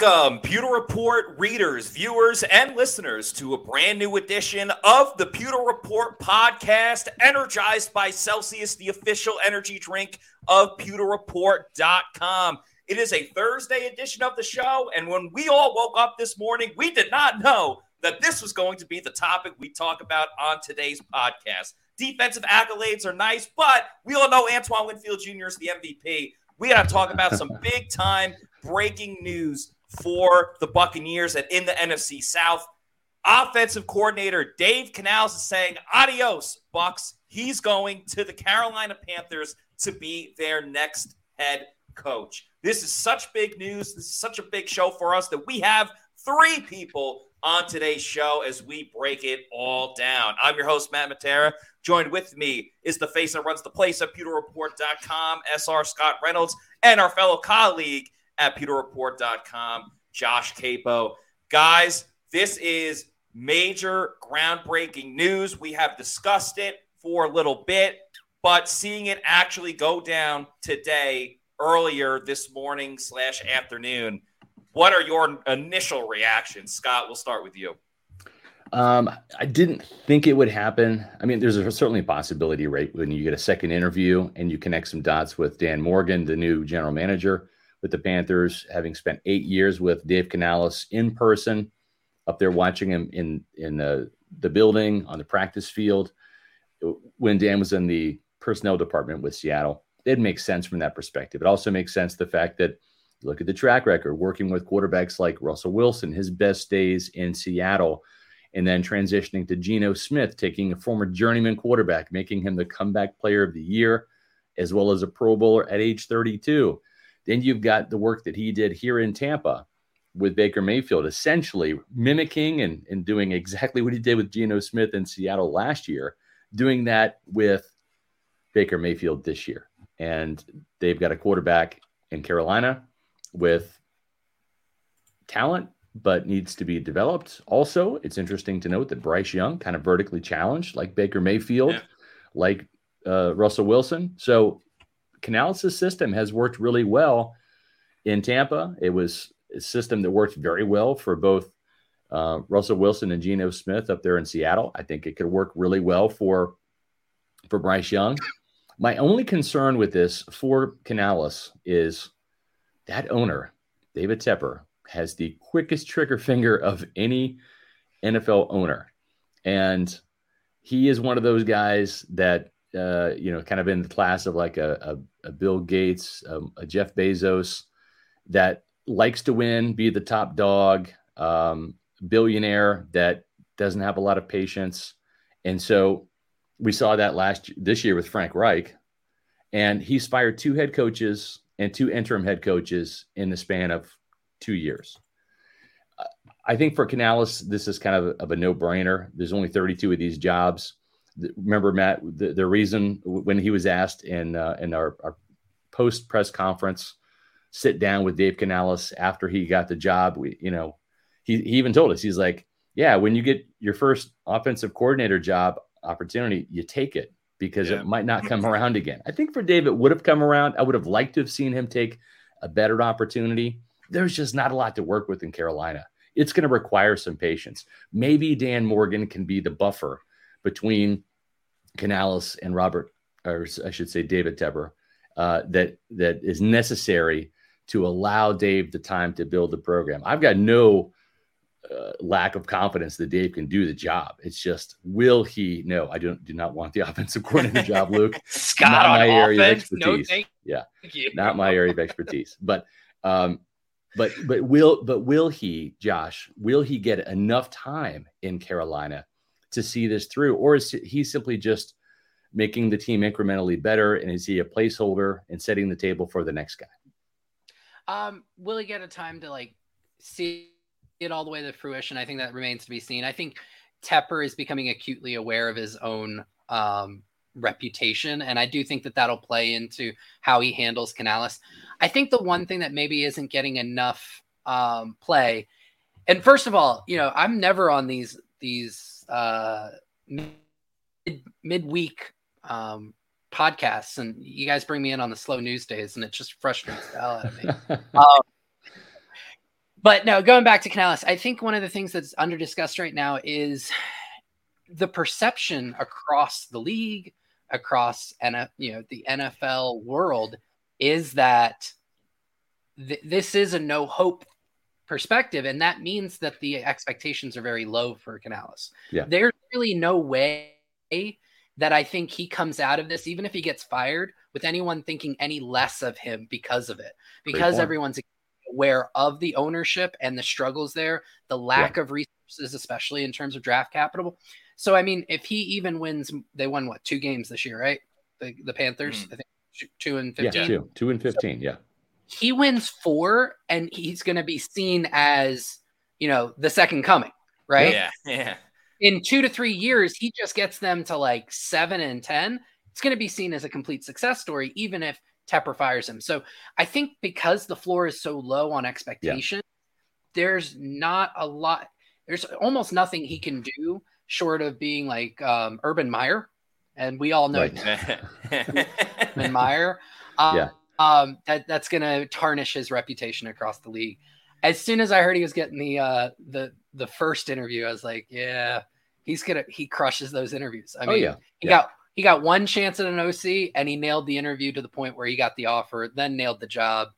Welcome, Pewter Report readers, viewers, and listeners to a brand new edition of the Pewter Report podcast, energized by Celsius, the official energy drink of pewterreport.com. It is a Thursday edition of the show, and when we all woke up this morning, we did not know that this was going to be the topic we talk about on today's podcast. Defensive accolades are nice, but we all know Antoine Winfield Jr. is the MVP. We got to talk about some big time breaking news for the Buccaneers and in the NFC South. Offensive coordinator Dave Canales is saying, adios, Bucs. He's going to the Carolina Panthers to be their next head coach. This is such big news. This is such a big show for us that we have three people on today's show as we break it all down. I'm your host, Matt Matera. Joined with me is the face that runs the place at pewterreport.com, SR Scott Reynolds, and our fellow colleague at pewterreport.com, Josh Queipo. Guys, this is major groundbreaking news. We have discussed it for a little bit, but seeing it actually go down today, earlier this morning slash afternoon, what are your initial reactions? Scott, we'll start with you. Um, I didn't think it would happen. I mean, there's a, certainly a possibility, right? When you get a second interview and you connect some dots with Dan Morgan, the new general manager with the Panthers, having spent eight years with Dave Canales in person, up there watching him in in the the building on the practice field when Dan was in the personnel department with Seattle. It makes sense from that perspective. It also makes sense the fact that look at the track record working with quarterbacks like Russell Wilson, his best days in Seattle and then transitioning to Geno Smith, taking a former journeyman quarterback, making him the comeback player of the year, as well as a Pro Bowler at age 32. Then you've got the work that he did here in Tampa with Baker Mayfield, essentially mimicking and, and doing exactly what he did with Geno Smith in Seattle last year, doing that with Baker Mayfield this year. And they've got a quarterback in Carolina with talent but needs to be developed. Also, it's interesting to note that Bryce Young kind of vertically challenged, like Baker Mayfield, yeah. like uh, Russell Wilson. So Canales' system has worked really well in Tampa. It was a system that worked very well for both uh, Russell Wilson and Geno Smith up there in Seattle. I think it could work really well for for Bryce Young. My only concern with this for Canales is that owner, David Tepper, has the quickest trigger finger of any NFL owner. And he is one of those guys that, uh, you know, kind of in the class of like a, a, Bill Gates, um, a Jeff Bezos that likes to win, be the top dog, um, billionaire that doesn't have a lot of patience. And so we saw that last this year with Frank Reich. And he's fired two head coaches and two interim head coaches in the span of two years. I think for Canales, this is kind of, of a no brainer. There's only 32 of these jobs. Remember, Matt, the, the reason when he was asked in, uh, in our, our post press conference, sit down with Dave Canales after he got the job, we, you know, he, he even told us, he's like, yeah, when you get your first offensive coordinator job opportunity, you take it because yeah. it might not come around again. I think for Dave, it would have come around. I would have liked to have seen him take a better opportunity there's just not a lot to work with in Carolina. It's going to require some patience. Maybe Dan Morgan can be the buffer between Canales and Robert, or I should say David Tepper, uh, that that is necessary to allow Dave the time to build the program. I've got no uh, lack of confidence that Dave can do the job. It's just will he? No, I don't do not want the offensive coordinator job, Luke. Scott not my area of expertise. No, yeah, not my area of expertise. But um, but but will but will he, Josh? Will he get enough time in Carolina to see this through, or is he simply just making the team incrementally better? And is he a placeholder and setting the table for the next guy? Um, will he get a time to like see it all the way to fruition? I think that remains to be seen. I think Tepper is becoming acutely aware of his own um, reputation. And I do think that that'll play into how he handles Canales. I think the one thing that maybe isn't getting enough um, play, and first of all, you know, I'm never on these these uh, mid midweek um, podcasts, and you guys bring me in on the slow news days, and it just frustrates the hell out of me. um, But no, going back to Canales, I think one of the things that's under discussed right now is the perception across the league, across and you know the NFL world, is that th- this is a no hope perspective, and that means that the expectations are very low for Canales. Yeah. There's really no way that I think he comes out of this, even if he gets fired, with anyone thinking any less of him because of it, because everyone's aware of the ownership and the struggles there, the lack yeah. of resources, especially in terms of draft capital. So, I mean, if he even wins, they won what two games this year, right? The the Panthers, mm. I think two and fifteen. Yeah, two, two and fifteen. So, yeah. He wins four, and he's going to be seen as you know the second coming, right? Yeah, yeah. In two to three years, he just gets them to like seven and ten. It's going to be seen as a complete success story, even if Tepper fires him. So I think because the floor is so low on expectation, yeah. there's not a lot. There's almost nothing he can do short of being like um, Urban Meyer, and we all know right. Urban Meyer. Um, yeah. Um, that that's going to tarnish his reputation across the league. As soon as I heard he was getting the uh, the the first interview, I was like, yeah, he's gonna he crushes those interviews. I oh, mean, oh, yeah. he yeah. got he got one chance at an OC and he nailed the interview to the point where he got the offer, then nailed the job.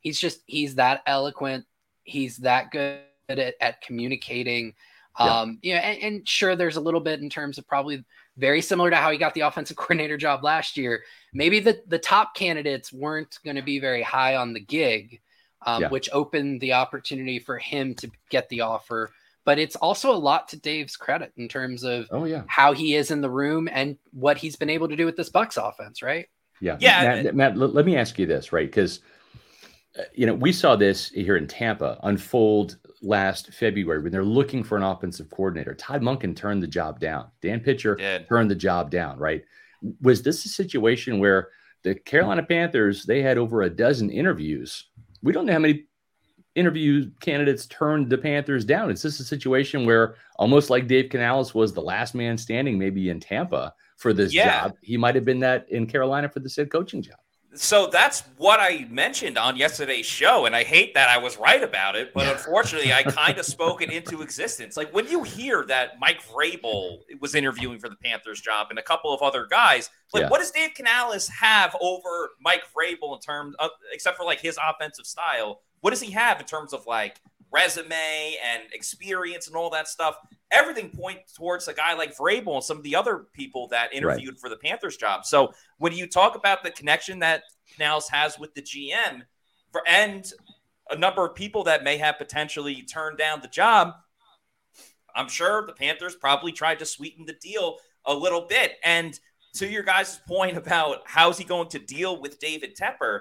He's just he's that eloquent. He's that good at, at communicating. Yeah. Um, you know, and, and, sure, there's a little bit in terms of probably very similar to how he got the offensive coordinator job last year. Maybe the the top candidates weren't going to be very high on the gig, um, yeah. which opened the opportunity for him to get the offer but it's also a lot to Dave's credit in terms of oh yeah how he is in the room and what he's been able to do with this Bucs offense, right? Yeah, yeah. Matt, Matt let, let me ask you this, right? Because uh, you know we saw this here in Tampa unfold last February when they're looking for an offensive coordinator. Todd Monken turned the job down. Dan Pitcher turned the job down. Right? Was this a situation where the Carolina Panthers they had over a dozen interviews? We don't know how many interview candidates turned the Panthers down. It's just a situation where almost like Dave Canales was the last man standing, maybe in Tampa for this yeah. job, he might have been that in Carolina for the head coaching job. So that's what I mentioned on yesterday's show, and I hate that I was right about it, but unfortunately, I kind of spoke it into existence. Like when you hear that Mike Vrabel was interviewing for the Panthers job and a couple of other guys, like yeah. what does Dave Canales have over Mike Vrabel in terms of, except for like his offensive style? what does he have in terms of like resume and experience and all that stuff? Everything points towards a guy like Vrabel and some of the other people that interviewed right. for the Panthers job. So when you talk about the connection that Canales has with the GM for, and a number of people that may have potentially turned down the job, I'm sure the Panthers probably tried to sweeten the deal a little bit. And to your guys' point about how's he going to deal with David Tepper,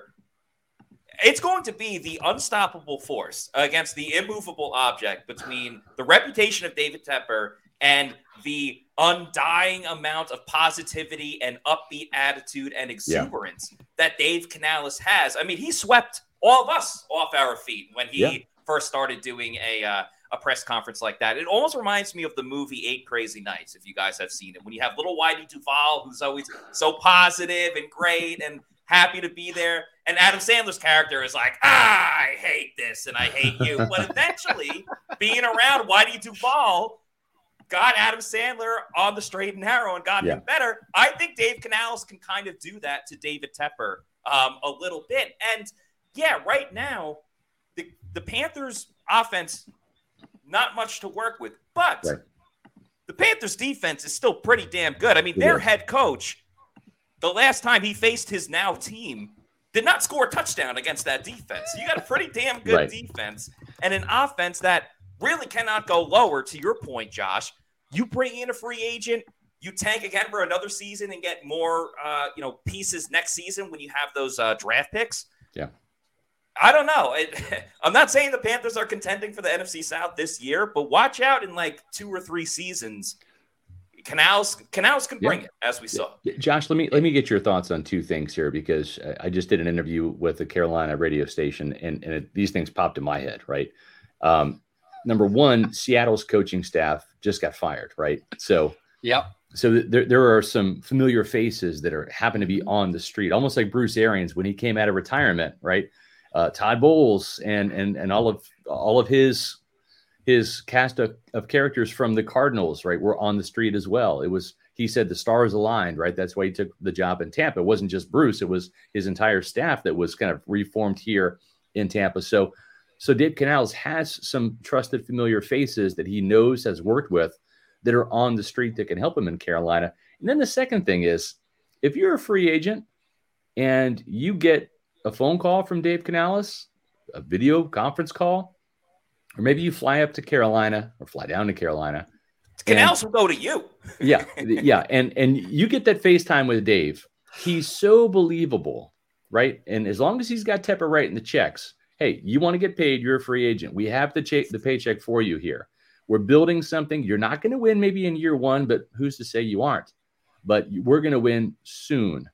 it's going to be the unstoppable force against the immovable object between the reputation of David Tepper and the undying amount of positivity and upbeat attitude and exuberance yeah. that Dave Canales has. I mean, he swept all of us off our feet when he yeah. first started doing a uh, a press conference like that. It almost reminds me of the movie Eight Crazy Nights, if you guys have seen it. When you have little Whitey Duvall, who's always so positive and great and happy to be there. And Adam Sandler's character is like, ah, I hate this and I hate you. but eventually, being around Whitey Duvall got Adam Sandler on the straight and narrow and got yeah. him better. I think Dave Canales can kind of do that to David Tepper um, a little bit. And yeah, right now, the, the Panthers offense, not much to work with, but right. the Panthers defense is still pretty damn good. I mean, their head coach the last time he faced his now team, did not score a touchdown against that defense. You got a pretty damn good right. defense and an offense that really cannot go lower. To your point, Josh, you bring in a free agent, you tank again for another season and get more, uh, you know, pieces next season when you have those uh, draft picks. Yeah. I don't know. It, I'm not saying the Panthers are contending for the NFC South this year, but watch out in like two or three seasons Canales Canals can bring yeah. it, as we saw. Josh, let me let me get your thoughts on two things here because I just did an interview with a Carolina radio station, and, and it, these things popped in my head. Right, um, number one, Seattle's coaching staff just got fired. Right, so yeah. So there, there are some familiar faces that are happen to be on the street, almost like Bruce Arians when he came out of retirement, right? uh, Todd Bowles and and and all of all of his his cast of, of characters from the Cardinals, right, were on the street as well. It was he said the stars aligned, right? That's why he took the job in Tampa. It wasn't just Bruce; it was his entire staff that was kind of reformed here in Tampa. So, so Dave Canales has some trusted, familiar faces that he knows has worked with that are on the street that can help him in Carolina. And then the second thing is, if you're a free agent and you get a phone call from Dave Canales, a video conference call, or maybe you fly up to Carolina or fly down to Carolina. Canales will go to you. yeah, yeah, and and you get that FaceTime with Dave. He's so believable, right? And as long as he's got Tepper right in the checks, hey, you want to get paid? You're a free agent. We have the check, the paycheck for you here. We're building something. You're not going to win maybe in year one, but who's to say you aren't? But we're going to win soon.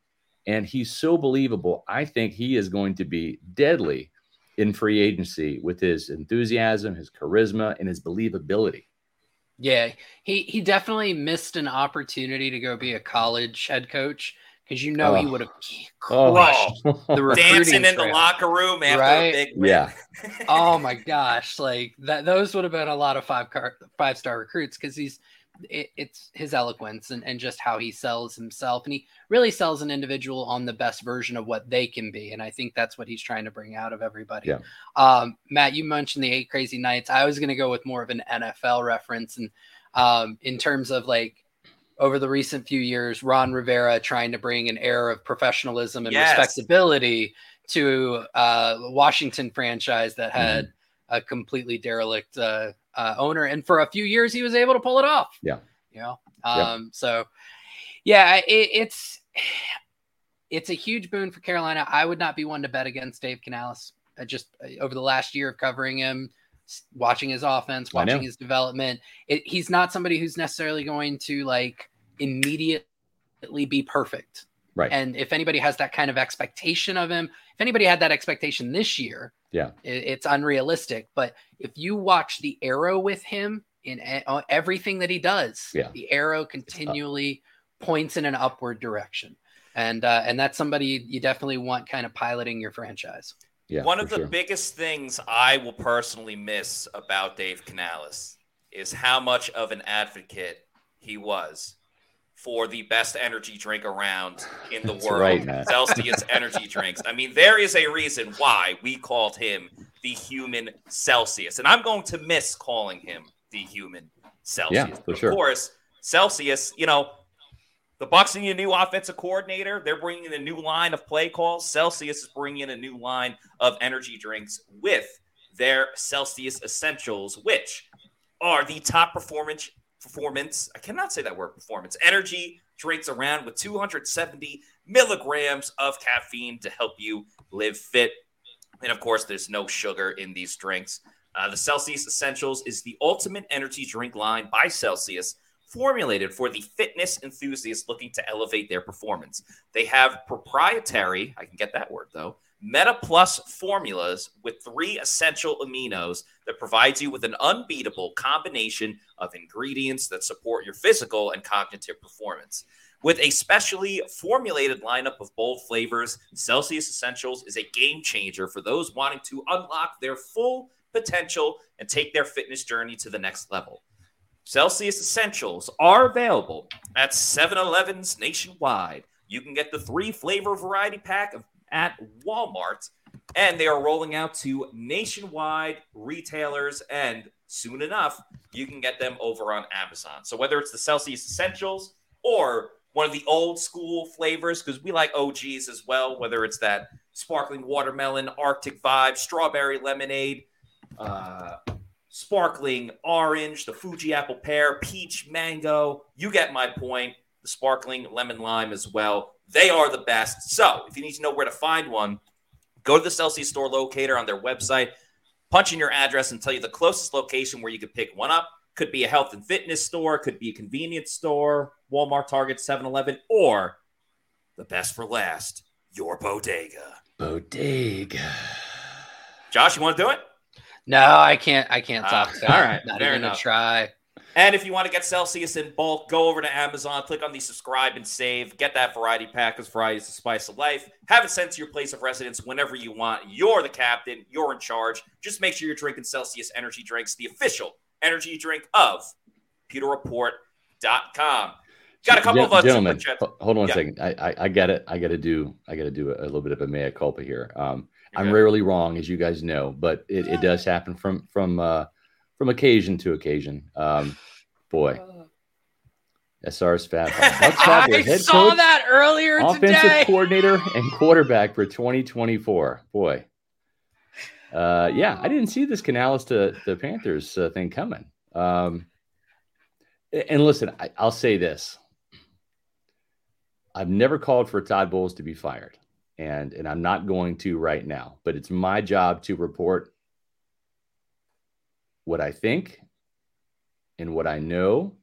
And he's so believable. I think he is going to be deadly in free agency with his enthusiasm, his charisma, and his believability. Yeah, he he definitely missed an opportunity to go be a college head coach because you know oh. he would have crushed oh. the recruiting dancing trail, in the locker room after right? a big win. Yeah. oh my gosh, like that. Those would have been a lot of five car five star recruits because he's it, it's his eloquence and, and just how he sells himself and he really sells an individual on the best version of what they can be and i think that's what he's trying to bring out of everybody yeah. um, matt you mentioned the eight crazy nights i was going to go with more of an nfl reference and um, in terms of like over the recent few years ron rivera trying to bring an air of professionalism and yes. respectability to uh, washington franchise that had mm-hmm. A completely derelict uh, uh, owner, and for a few years he was able to pull it off. Yeah, you know. Um, yeah. So, yeah, it, it's it's a huge boon for Carolina. I would not be one to bet against Dave Canales. I just uh, over the last year of covering him, watching his offense, watching his development, it, he's not somebody who's necessarily going to like immediately be perfect. Right. And if anybody has that kind of expectation of him, if anybody had that expectation this year, yeah, it, it's unrealistic. But if you watch the arrow with him in everything that he does, yeah. the arrow continually points in an upward direction. And uh, and that's somebody you definitely want kind of piloting your franchise. Yeah, One of the sure. biggest things I will personally miss about Dave Canales is how much of an advocate he was for the best energy drink around in the That's world, right, Celsius energy drinks. I mean, there is a reason why we called him the human Celsius, and I'm going to miss calling him the human Celsius. Yeah, for of sure. course, Celsius, you know, the Bucs need a new offensive coordinator. They're bringing in a new line of play calls. Celsius is bringing in a new line of energy drinks with their Celsius Essentials, which are the top performance performance. I cannot say that word performance. Energy drinks around with 270 milligrams of caffeine to help you live fit. And of course, there's no sugar in these drinks. Uh, the Celsius Essentials is the ultimate energy drink line by Celsius, formulated for the fitness enthusiast looking to elevate their performance. They have proprietary, I can get that word though, Meta Plus formulas with three essential aminos that provides you with an unbeatable combination of ingredients that support your physical and cognitive performance. With a specially formulated lineup of bold flavors, Celsius Essentials is a game changer for those wanting to unlock their full potential and take their fitness journey to the next level. Celsius Essentials are available at 7 Elevens nationwide. You can get the three flavor variety pack of at Walmart, and they are rolling out to nationwide retailers. And soon enough, you can get them over on Amazon. So whether it's the Celsius Essentials or one of the old school flavors, because we like OGs as well, whether it's that sparkling watermelon, Arctic vibe, strawberry lemonade, uh, sparkling orange, the Fuji apple pear, peach mango. You get my point. The sparkling lemon lime as well. They are the best. So if you need to know where to find one, go to the Celsius store locator on their website, punch in your address, and tell you the closest location where you could pick one up. Could be a health and fitness store, could be a convenience store, Walmart, Target, 7 Eleven, or the best for last, your bodega. Bodega. Josh, you want to do it? No, I can't. I can't talk. Uh, all right, not fair even enough. a try. And if you want to get Celsius in bulk, go over to Amazon, click on the subscribe and save. Get that variety pack because variety is the spice of life. Have it sent to your place of residence whenever you want. You're the captain. You're in charge. Just make sure you're drinking Celsius energy drinks, the official energy drink of PewterReport.com. Got a couple of other gentlemen. Hold on yeah. a second. I, I, I got it. I got to do. I got to do a, a, little bit of a mea culpa here. Um, I'm rarely wrong, as you guys know, but it, it does happen from from uh, from occasion to occasion. Um, boy, SR's fat. Let's talk I head saw coach, that earlier offensive today. coordinator and quarterback for 2024. Boy, uh, yeah, I didn't see this Canales to the Panthers uh, thing coming. Um, and listen, I, I'll say this: I've never called for Todd Bowles to be fired, and and I'm not going to right now. But it's my job to report what I think and what I know.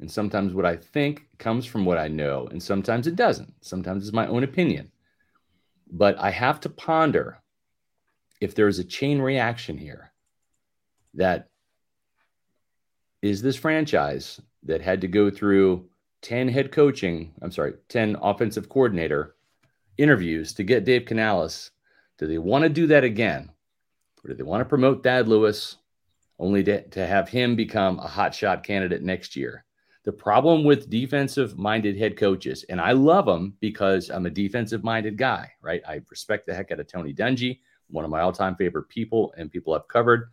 And sometimes what I think comes from what I know, and sometimes it doesn't. Sometimes it's my own opinion. But I have to ponder if there's a chain reaction here that is this franchise that had to go through 10 head coaching, I'm sorry, 10 offensive coordinator interviews to get Dave Canales. Do they want to do that again? Or do they want to promote Thad Lewis only to, to have him become a hotshot candidate next year? The problem with defensive minded head coaches, and I love them because I'm a defensive minded guy, right? I respect the heck out of Tony Dungy, one of my all time favorite people and people I've covered.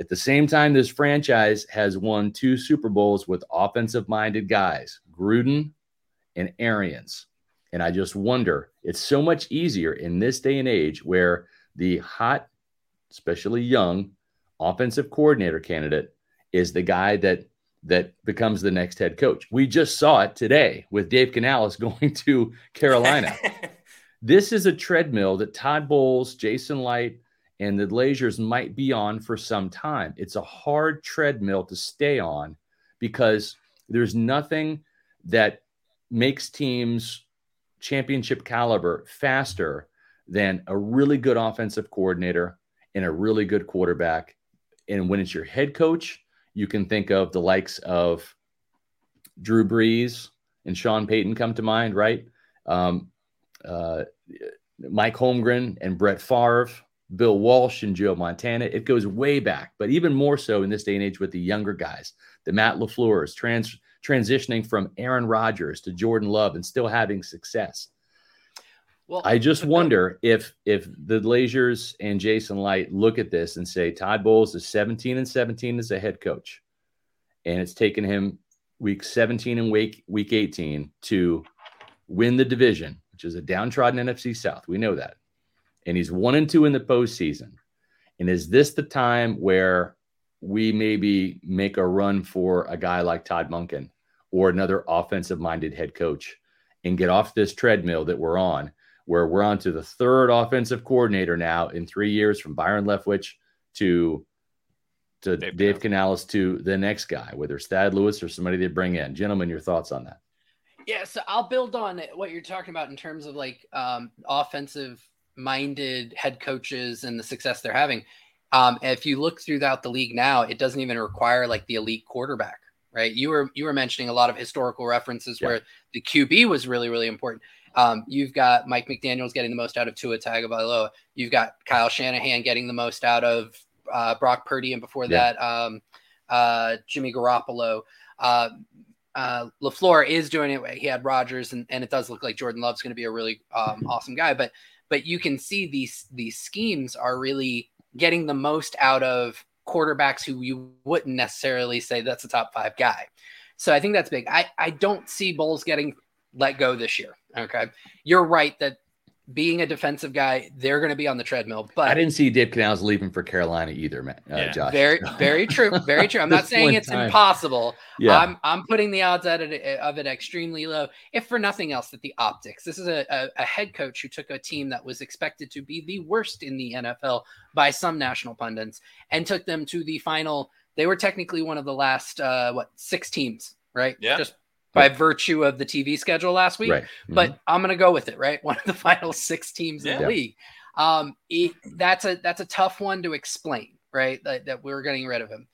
At the same time, this franchise has won two Super Bowls with offensive minded guys, Gruden and Arians. And I just wonder, it's so much easier in this day and age where the hot, especially young offensive coordinator candidate is the guy that that becomes the next head coach. We just saw it today with Dave Canales going to Carolina. this is a treadmill that Todd Bowles, Jason Light, and the Glazers might be on for some time. It's a hard treadmill to stay on because there's nothing that makes teams championship caliber faster than a really good offensive coordinator and a really good quarterback. And when it's your head coach, you can think of the likes of Drew Brees and Sean Payton come to mind, right? Um, uh, Mike Holmgren and Brett Favre, Bill Walsh and Joe Montana. It goes way back, but even more so in this day and age with the younger guys, the Matt LaFleur's trans transitioning from Aaron Rodgers to Jordan Love and still having success. Well, I just wonder if if the Glazers and Jason Licht look at this and say Todd Bowles is 17 and 17 as a head coach, and it's taken him week 17 and week week 18 to win the division, which is a downtrodden NFC South. We know that, and he's one and two in the postseason. And is this the time where we maybe make a run for a guy like Todd Monken or another offensive minded head coach and get off this treadmill that we're on, where we're on to the third offensive coordinator now in three years from Byron Leftwich to to Dave, Dave Canales to the next guy, whether it's Thad Lewis or somebody they bring in. Gentlemen, your thoughts on that? Yeah, so I'll build on what you're talking about in terms of like um, offensive minded head coaches and the success they're having. Um, if you look throughout the league now, it doesn't even require like the elite quarterback right? You were you were mentioning a lot of historical references yeah. where the QB was really really important. Um, you've got Mike McDaniel's getting the most out of Tua Tagovailoa. You've got Kyle Shanahan getting the most out of uh, Brock Purdy, and before yeah. that, um, uh, Jimmy Garoppolo. Uh, uh, LaFleur is doing it. He had Rodgers, and, and it does look like Jordan Love's going to be a really um, awesome guy. But but you can see these these schemes are really getting the most out of quarterbacks who you wouldn't necessarily say that's a top five guy. So I think that's big. I, I don't see Bowles getting let go this year. Okay. You're right that being a defensive guy, they're going to be on the treadmill. But I didn't see Dave Canales leaving for Carolina either, man. Uh, yeah. Josh. Very, very true. Very true. I'm not saying it's time. impossible. Yeah. I'm, I'm putting the odds at it, of it extremely low, if for nothing else, that the optics. This is a, a, a head coach who took a team that was expected to be the worst in the NFL by some national pundits and took them to the final. They were technically one of the last, uh, what, six teams, right? Yeah. Just by virtue of the TV schedule last week. Right. Mm-hmm. But I'm going to go with it, right? One of the final six teams yeah. in the league. Um, it, that's a that's a tough one to explain, right? That, that we're getting rid of him.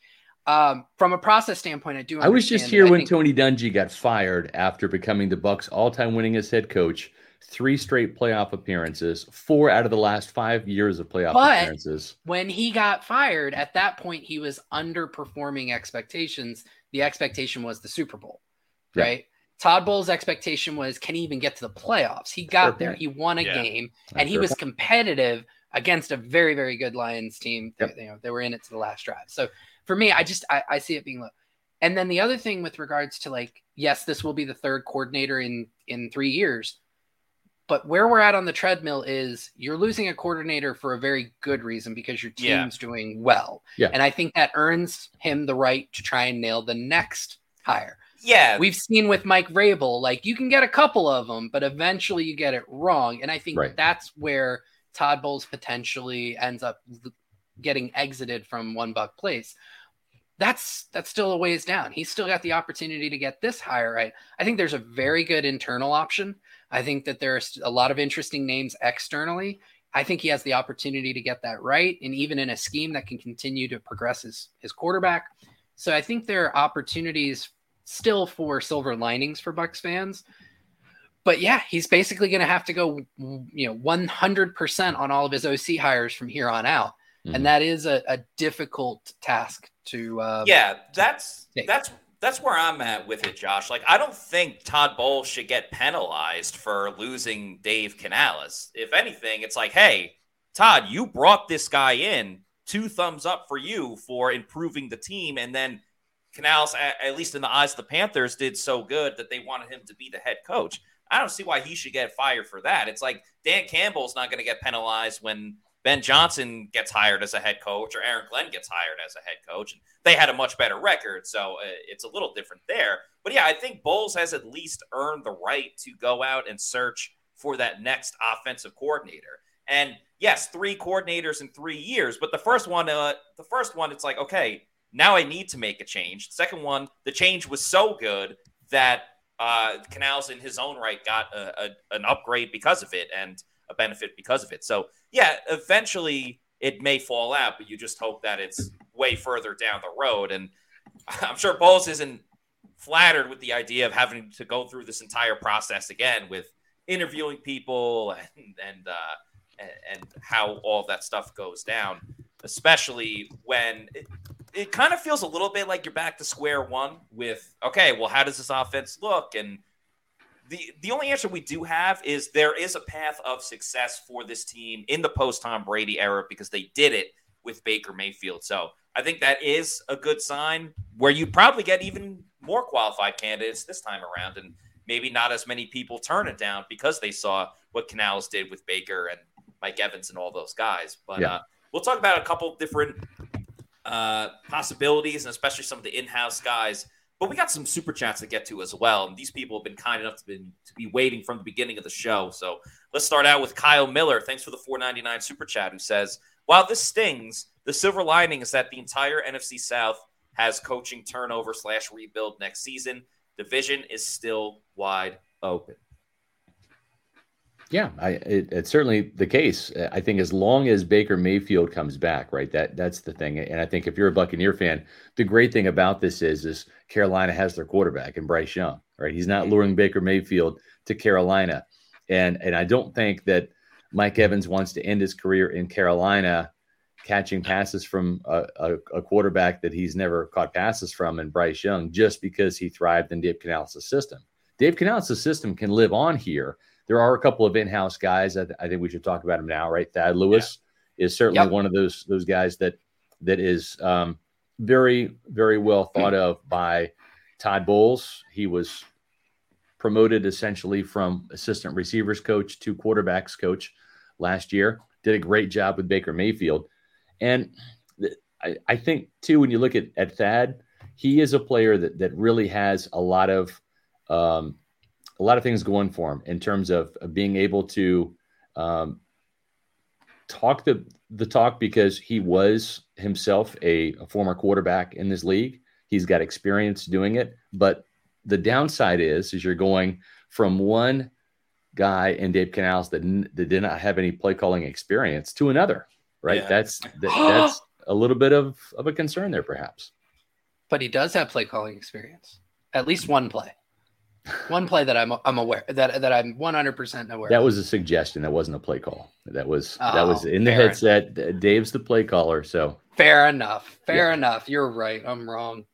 Um, from a process standpoint, I do. I was just here when think... Tony Dungy got fired after becoming the Bucs' all-time winningest head coach. Three straight playoff appearances, four out of the last five years of playoff but appearances. When he got fired, at that point, he was underperforming expectations. The expectation was the Super Bowl, yeah. right? Todd Bowles' expectation was, can he even get to the playoffs? He got there, he won a yeah. game, and he was point. competitive against a very, very good Lions team. Yep. They, you know, they were in it to the last drive. So for me, I just I, I see it being low. And then the other thing with regards to like, yes, this will be the third coordinator in in three years. But where we're at on the treadmill is you're losing a coordinator for a very good reason because your team's yeah. doing well. Yeah. And I think that earns him the right to try and nail the next hire. Yeah. We've seen with Mike Vrabel like you can get a couple of them, but eventually you get it wrong. And I think right. that's where Todd Bowles potentially ends up getting exited from one buck place. That's that's still a ways down. He's still got the opportunity to get this higher right. I think there's a very good internal option. I think that there's a lot of interesting names externally. I think he has the opportunity to get that right, and even in a scheme that can continue to progress his his quarterback. So I think there are opportunities still for silver linings for Bucs fans but yeah, he's basically going to have to go, you know, 100% on all of his OC hires from here on out. Mm-hmm. And that is a, a difficult task to. Uh, yeah, that's, take. that's, that's where I'm at with it, Josh. Like, I don't think Todd Bowles should get penalized for losing Dave Canales. If anything, it's like, hey, Todd, you brought this guy in. Two thumbs up for you for improving the team. And then Canales, at, at least in the eyes of the Panthers, did so good that they wanted him to be the head coach. I don't see why he should get fired for that. It's like Dan Campbell's not going to get penalized when Ben Johnson gets hired as a head coach or Aaron Glenn gets hired as a head coach. And they had a much better record, so uh, it's a little different there. But yeah, I think Bowles has at least earned the right to go out and search for that next offensive coordinator. And yes, three coordinators in three years, but the first one, uh, the first one, it's like okay, now I need to make a change. The second one, the change was so good that uh, Canales in his own right got a, a, an upgrade because of it and a benefit because of it. So yeah, eventually it may fall out, but you just hope that it's way further down the road. And I'm sure Bowles isn't flattered with the idea of having to go through this entire process again with interviewing people and and uh, and, and how all that stuff goes down, especially when it, kind of feels a little bit like you're back to square one with okay, well, how does this offense look? And the the only answer we do have is there is a path of success for this team in the post Tom Brady era because they did it with Baker Mayfield. So I think that is a good sign where you probably get even more qualified candidates this time around, and maybe not as many people turn it down because they saw what Canales did with Baker and Mike Evans and all those guys. But yeah. uh, we'll talk about a couple different uh, possibilities, and especially some of the in-house guys. But we got some super chats to get to as well, and these people have been kind enough to be, to be waiting from the beginning of the show. So let's start out with Kyle Miller. Thanks for the 499 super chat. Who says, "While this stings, the silver lining is that the entire NFC South has coaching turnover slash rebuild next season. Division is still wide open." Yeah, I, it, it's certainly the case. Uh, I think as long as Baker Mayfield comes back, right? That that's the thing. And I think if you're a Buccaneer fan, the great thing about this is is Carolina has their quarterback and Bryce Young, right? He's not mm-hmm. luring Baker Mayfield to Carolina, and and I don't think that Mike Evans wants to end his career in Carolina catching passes from a, a, a quarterback that he's never caught passes from in Bryce Young just because he thrived in Dave Canales' system. Dave Canales' system can live on here there are a couple of in-house guys. I, th- I think we should talk about them now, right? Thad Lewis yeah. is certainly yep. one of those those guys that that is um, very very well thought of by Todd Bowles. He was promoted essentially from assistant receivers coach to quarterbacks coach last year. Did a great job with Baker Mayfield, and th- I, I think too when you look at at Thad, he is a player that that really has a lot of um, a lot of things going for him in terms of, of being able to um, talk the the talk because he was himself a, a, former quarterback in this league. He's got experience doing it, but the downside is is you're going from one guy in Dave Canales that, that did not have any play calling experience to another, right? Yeah. That's that, that's a little bit of of a concern there, perhaps. but he does have play calling experience. At least one play. One play that I'm I'm aware that that I'm 100% aware. That was a suggestion. That wasn't a play call. That was Oh, that was in the headset. Dave's the play caller, so Fair enough. Fair Yeah. enough. You're right. I'm wrong.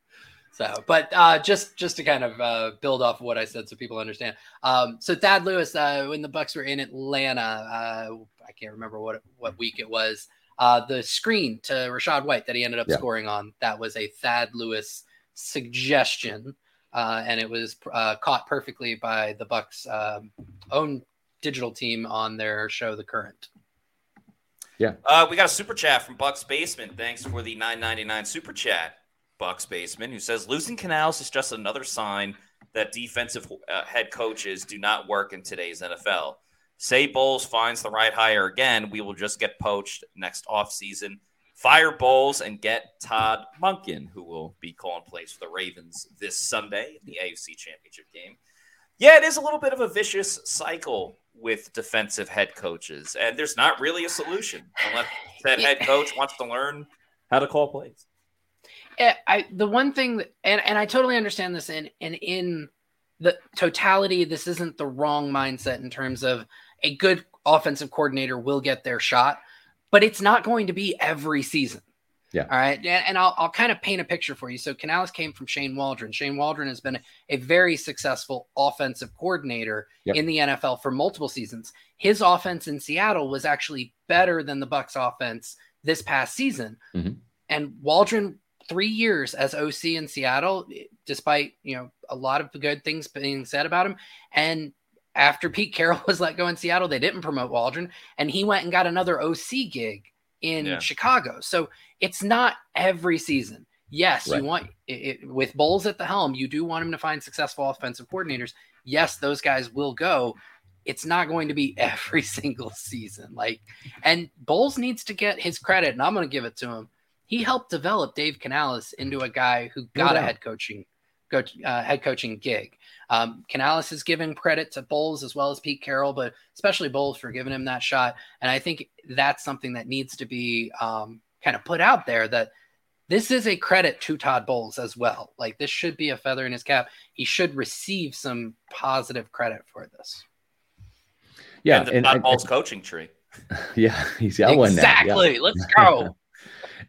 So, but uh, just just to kind of uh, build off of what I said, so people understand. Um, so Thad Lewis, uh, when the Bucs were in Atlanta, uh, I can't remember what what week it was. Uh, the screen to Rachaad White that he ended up Yeah. scoring on that was a Thad Lewis suggestion, uh, and it was uh, caught perfectly by the Bucs' um, own digital team on their show, The Current. Yeah, uh, we got a super chat from Bucks Basement. Thanks for the 9.99 super chat, Bucks Basement, who says losing Canales is just another sign that defensive uh, head coaches do not work in today's NFL. Say Bowles finds the right hire again, we will just get poached next offseason. Fire Bowles and get Todd Monken, who will be calling plays for the Ravens this Sunday in the AFC Championship game. Yeah, it is a little bit of a vicious cycle with defensive head coaches, and there's not really a solution unless that head coach wants to learn how to call plays. Yeah, I the one thing that, and and I totally understand this and and in the totality this isn't the wrong mindset in terms of a good offensive coordinator will get their shot but it's not going to be every season Yeah. all right and, I'll, I'll kind of paint a picture for you so Canales came from Shane Waldron Shane Waldron has been a very successful offensive coordinator Yep. in the NFL for multiple seasons his offense in Seattle was actually better than the Bucs offense this past season Mhm. and Waldron three years as OC in Seattle, despite you know a lot of good things being said about him. And after Pete Carroll was let go in Seattle, they didn't promote Waldron, and he went and got another OC gig in Yeah. Chicago. So it's not every season. Yes, Right. you want it, it, with Bowles at the helm, you do want him to find successful offensive coordinators. Yes, those guys will go. It's not going to be every single season. Like, and Bowles needs to get his credit, and I'm going to give it to him he helped develop Dave Canales into a guy who No got a head coaching coach, uh, head coaching gig. Um, Canales is giving credit to Bowles as well as Pete Carroll, but especially Bowles for giving him that shot. And I think that's something that needs to be um, kind of put out there that this is a credit to Todd Bowles as well. Like this should be a feather in his cap. He should receive some positive credit for this. yeah, and the and, Todd and- Bowles coaching tree. yeah, he's got one now. Yeah. exactly. Let's go.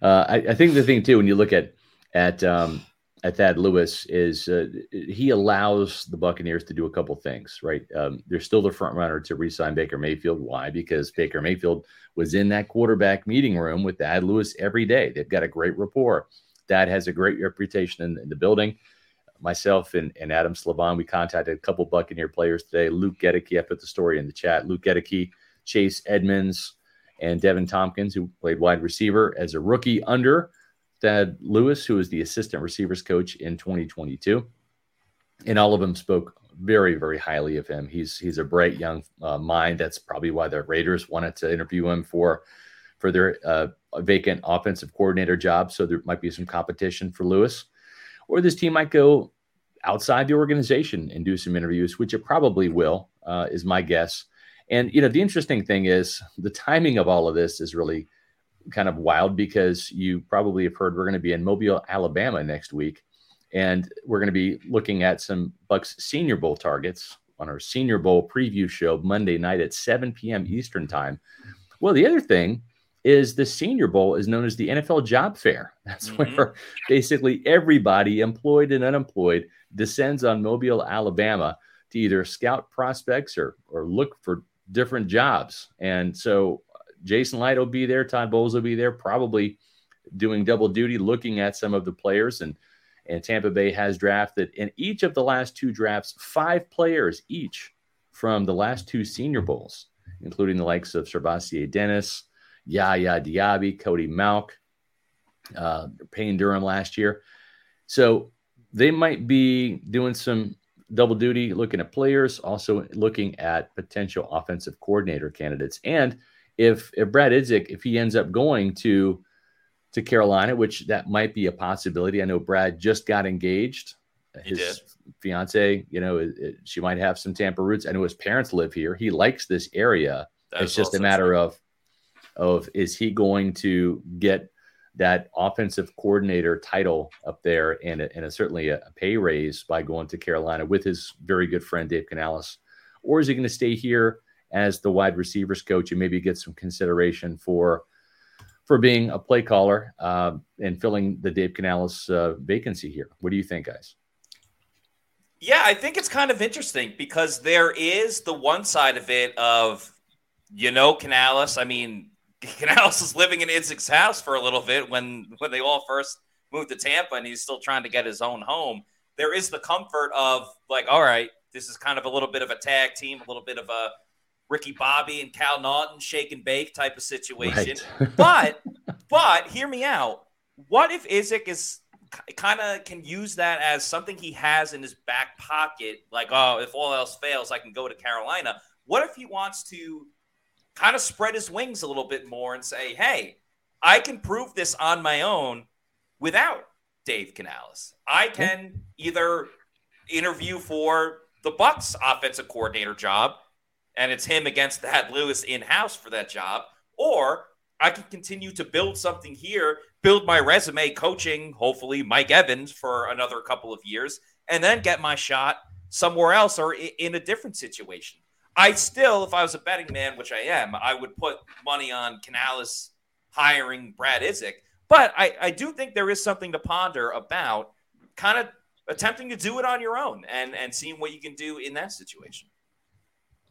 Uh, I, I think the thing too, when you look at at um, at Thad Lewis, is uh, he allows the Buccaneers to do a couple things. Right, um, they're still the front runner to re-sign Baker Mayfield. Why? Because Baker Mayfield was in that quarterback meeting room with Thad Lewis every day. They've got a great rapport. Thad has a great reputation in, in the building. Myself and, and Adam Slavon, we contacted a couple Buccaneer players today. Luke Goedeke, I put the story in the chat. Luke Goedeke, Chase Edmonds, and Deven Thompkins, who played wide receiver as a rookie under Thad Lewis, who was the assistant receivers coach in 2022. And all of them spoke very, very highly of him. He's he's a bright young uh, mind. That's probably why the Raiders wanted to interview him for for their uh, vacant offensive coordinator job. So there might be some competition for Lewis, or this team might go outside the organization and do some interviews, which it probably will, uh, is my guess. And you know, the interesting thing is the timing of all of this is really kind of wild because you probably have heard we're going to be in Mobile, Alabama next week, and we're going to be looking at some Bucs Senior Bowl targets on our Senior Bowl preview show Monday night at 7 p.m. Eastern time. Well, the other thing is the Senior Bowl is known as the NFL Job Fair. That's Mhm. where basically everybody, employed and unemployed, descends on Mobile, Alabama to either scout prospects or or look for different jobs. And so Jason Licht will be there, Todd Bowles will be there, probably doing double duty, looking at some of the players. And and Tampa Bay has drafted in each of the last two drafts five players each from the last two Senior Bowls, including the likes of SirVocea Dennis, Yaya Diaby, Cody Mauch, uh, Payne Durham last year. So they might be doing some double duty, looking at players, also looking at potential offensive coordinator candidates. And if if Brad Idzik, if he ends up going to to Carolina, which that might be a possibility. I know Brad just got engaged. His fiance, you know, it- it- she might have some Tampa roots. I know his parents live here. He likes this area That it's just a matter true. of of is he going to get that offensive coordinator title up there and, a, and a, certainly a, a, pay raise by going to Carolina with his very good friend Dave Canales? Or is he going to stay here as the wide receivers coach and maybe get some consideration for for being a play caller uh, and filling the Dave Canales uh, vacancy here? What do you think, guys? Yeah, I think it's kind of interesting because there is the one side of it of, you know, Canales. I mean, Canales is living in Isaac's house for a little bit when when they all first moved to Tampa, and he's still trying to get his own home. There is the comfort of like, all right, this is kind of a little bit of a tag team, a little bit of a Ricky Bobby and Cal Naughton shake and bake type of situation. Right. but but hear me out. What if Isaac is kind of can use that as something he has in his back pocket. Like, oh, if all else fails, I can go to Carolina. What if he wants to kind of spread his wings a little bit more and say, hey, I can prove this on my own without Dave Canales. I can either interview for the Bucs offensive coordinator job, and it's him against Thad Lewis in house for that job, or I can continue to build something here build my resume coaching, hopefully, Mike Evans for another couple of years, and then get my shot somewhere else or in a different situation. I still, if I was a betting man, which I am, I would put money on Canales hiring Brad Idzik. But I, I do think there is something to ponder about kind of attempting to do it on your own and, and seeing what you can do in that situation.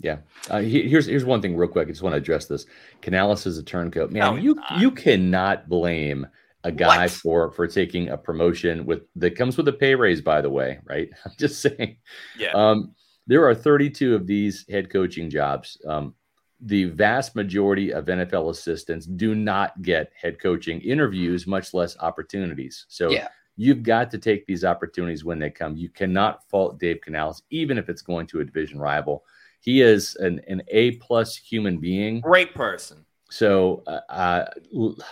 Yeah. Uh, here's here's one thing real quick. I just want to address this. Canales is a turncoat. Man, no, you not. you cannot blame a guy what? for for taking a promotion with that comes with a pay raise, by the way, right? I'm just saying. Yeah. Um, there are 32 of these head coaching jobs. Um, the vast majority of NFL assistants do not get head coaching interviews, much less opportunities. So yeah. you've got to take these opportunities when they come. You cannot fault Dave Canales, even if it's going to a division rival. He is an, an A plus human being. Great person. So, uh, uh listen,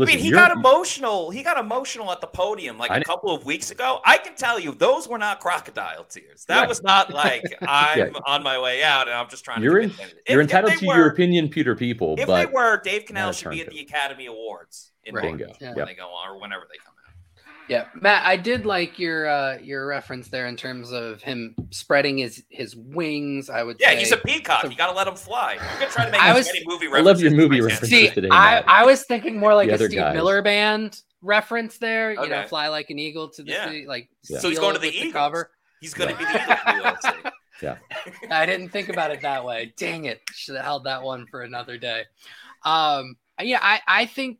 I mean, he got emotional. He got emotional at the podium like a couple of weeks ago. I can tell you, those were not crocodile tears. That right. was not like I'm yeah. on my way out and I'm just trying you're to. In, you're if, entitled if to were, your opinion, Peter. People, if they were, Dave Canales should be at the Academy Awards in right. Bingo. Yeah. when they go on or whenever they come. Yeah, Matt, I did like your uh, your reference there in terms of him spreading his his wings. I would yeah, say. he's a peacock. So, you got to let him fly. I'm gonna try to make I was, movie references. I love your movie references See, today. I, I was thinking more like the a Steve guys. Miller Band reference there. Okay. You know, fly like an eagle to the yeah. sea, like yeah. so he's going to the Eagles. cover. He's going to yeah. be the Eagles. yeah, I didn't think about it that way. Dang it! Should have held that one for another day. Um, yeah, I I think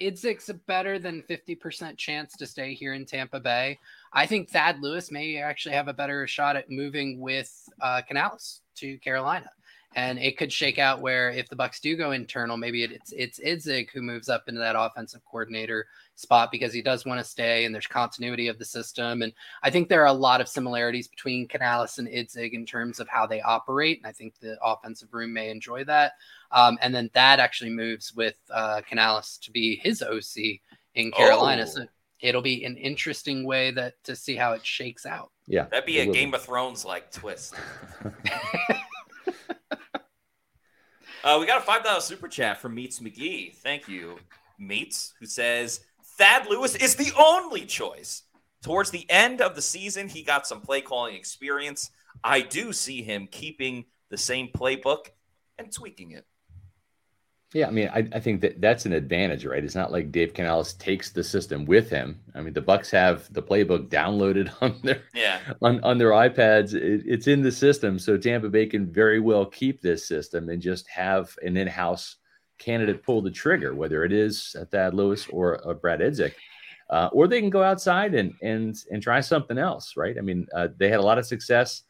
Idzik's a better than 50% chance to stay here in Tampa Bay. I think Thad Lewis may actually have a better shot at moving with uh, Canales to Carolina. And it could shake out where if the Bucs do go internal, maybe it's it's Idzik who moves up into that offensive coordinator spot because he does want to stay and there's continuity of the system. And I think there are a lot of similarities between Canales and Idzik in terms of how they operate. And I think the offensive room may enjoy that. Um, and then that actually moves with uh, Canales to be his OC in Carolina. Oh. So it'll be an interesting way that to see how it shakes out. Yeah, that'd be a Game of Thrones like twist. uh, we got a five dollar super chat from Meets McGee. Thank you, Meets, who says Thad Lewis is the only choice. Towards the end of the season, he got some play calling experience. I do see him keeping the same playbook and tweaking it. Yeah, I mean, I, I think that that's an advantage, right? It's not like Dave Canales takes the system with him. I mean, the Bucs have the playbook downloaded on their yeah on, on their iPads. It, it's in the system, so Tampa Bay can very well keep this system and just have an in-house candidate pull the trigger, whether it is Thad Lewis or a Brad Idzik. Uh, or they can go outside and and and try something else, right? I mean, uh, they had a lot of success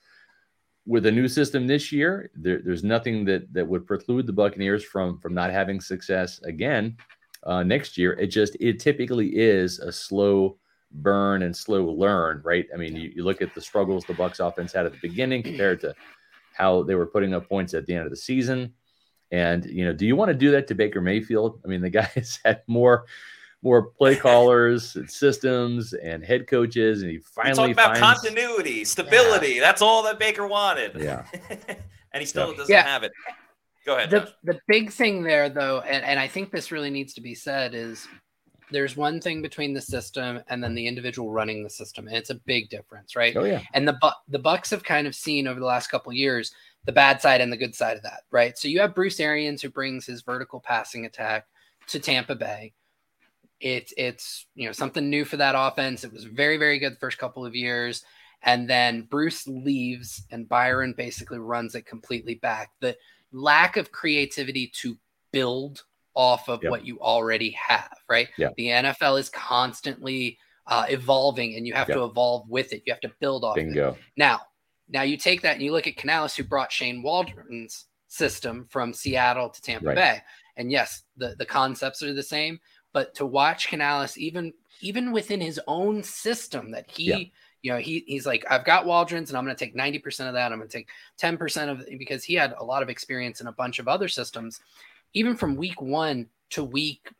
with a new system this year, there, there's nothing that that would preclude the Buccaneers from from not having success again uh, next year. It just it typically is a slow burn and slow learn, right? I mean, you, you look at the struggles the Bucs offense had at the beginning compared to how they were putting up points at the end of the season. And you know, do you want to do that to Baker Mayfield? I mean, the guys had more more play callers and systems and head coaches, and he finally about finds... continuity, stability. Yeah. That's all that Baker wanted. Yeah, and he still doesn't yeah. have it. Go ahead. The, the big thing there, though, and, and I think this really needs to be said, is there's one thing between the system and then the individual running the system, and it's a big difference, right? Oh yeah. And the the Bucs have kind of seen over the last couple years the bad side and the good side of that, right? So you have Bruce Arians who brings his vertical passing attack to Tampa Bay. It's it's you know something new for that offense. It was very very good the first couple of years, and then Bruce leaves and Byron basically runs it completely back. The lack of creativity to build off of yep. what you already have, right? Yep. The NFL is constantly uh, evolving, and you have yep. to evolve with it. You have to build off Bingo. it. Now, now you take that and you look at Canales, who brought Shane Waldron's system from Seattle to Tampa right. Bay, and yes, the the concepts are the same, but to watch Canales, even even within his own system, that he you know, he he's like, I've got Waldron's and I'm going to take 90% of that. I'm going to take 10% of because he had a lot of experience in a bunch of other systems, even from week one to week,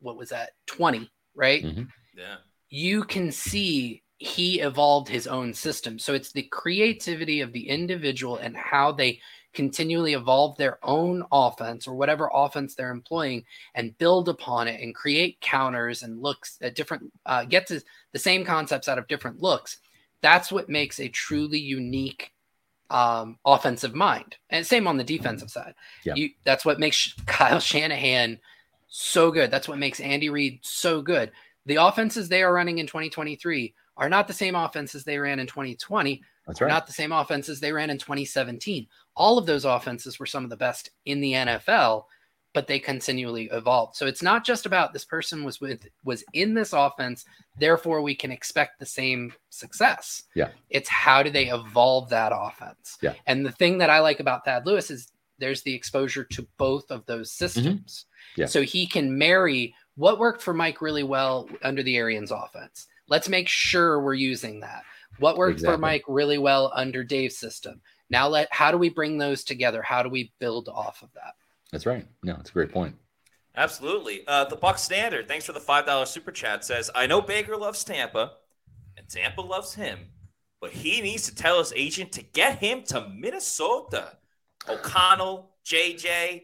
what was that, 20, right? Mm-hmm. Yeah. You can see he evolved his own system. So it's the creativity of the individual and how they continually evolve their own offense or whatever offense they're employing and build upon it and create counters and looks at different, uh, get to the same concepts out of different looks that's what makes a truly unique um, offensive mind. And same on the defensive side. Yeah. You, that's what makes Kyle Shanahan so good. That's what makes Andy Reid so good. The offenses they are running in 2023 are not the same offenses they ran in 2020. That's right. Not the same offenses they ran in 2017. All of those offenses were some of the best in the NFL but they continually evolved. So it's not just about this person was with was in this offense, therefore we can expect the same success. Yeah. It's how do they evolve that offense? Yeah. And the thing that I like about Thad Lewis is there's the exposure to both of those mm-hmm. systems. Mm-hmm. Yeah. So he can marry what worked for Mike really well under the Arians offense. Let's make sure we're using that. What worked exactly. for Mike really well under Dave's system. Now let how do we bring those together? How do we build off of that? That's right. No, it's a great point. Absolutely. Uh, the Buck Standard, thanks for the five dollar super chat. Says, I know Baker loves Tampa, and Tampa loves him, but he needs to tell his agent to get him to Minnesota. O'Connell, JJ,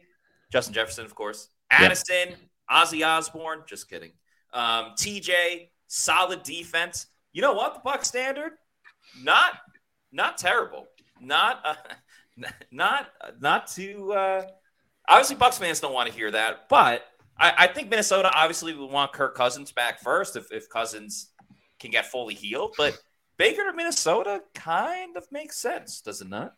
Justin Jefferson, of course, Addison, yep. Ozzy Osbourne. Just kidding. Um, TJ, solid defense. You know what? The Buck Standard, not not terrible. Not uh, not not too. Uh, Obviously, Bucs fans don't want to hear that, but I, I think Minnesota obviously would want Kirk Cousins back first if, if Cousins can get fully healed. But Baker to Minnesota kind of makes sense, does it not?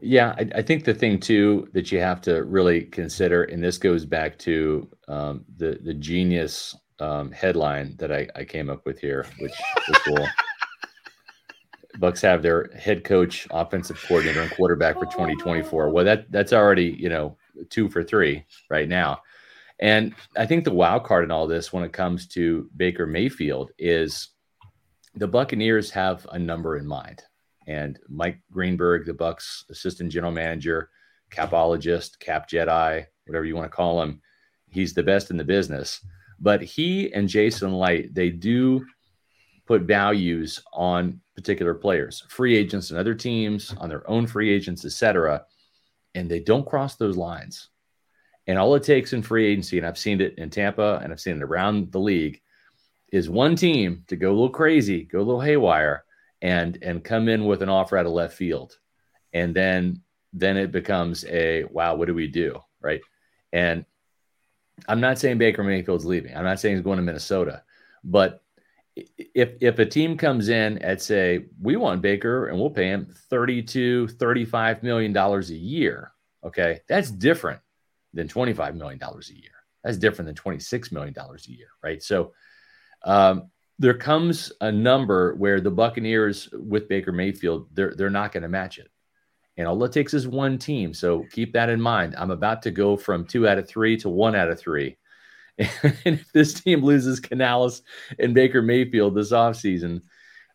Yeah, I, I, think the thing too that you have to really consider, and this goes back to um, the the genius um, headline that I, I, came up with here, which was cool. Bucs have their head coach, offensive coordinator, and quarterback for 2024. Well, that that's already you know two for three right now. And I think the wild card in all this when it comes to Baker Mayfield is the Buccaneers have a number in mind. And Mike Greenberg, the Bucs assistant general manager, capologist, cap Jedi, whatever you want to call him, he's the best in the business. But he and Jason Licht, they do put values on particular players, free agents and other teams, on their own free agents, etc and they don't cross those lines. And all it takes in free agency, and I've seen it in Tampa and I've seen it around the league, is one team to go a little crazy, go a little haywire, and and come in with an offer out of left field. And then then it becomes a wow, what do we do? Right. And I'm not saying Baker Mayfield's leaving. I'm not saying he's going to Minnesota, but if if a team comes in at say we want Baker and we'll pay him 32 35 million dollars a year okay that's different than 25 million dollars a year. That's different than 26 million dollars a year right? So um, there comes a number where the Buccaneers with Baker Mayfield they're they're not going to match it and all it takes is one team so keep that in mind I'm about to go from 2 out of 3 to 1 out of 3 and if this team loses Canales and Baker Mayfield this offseason,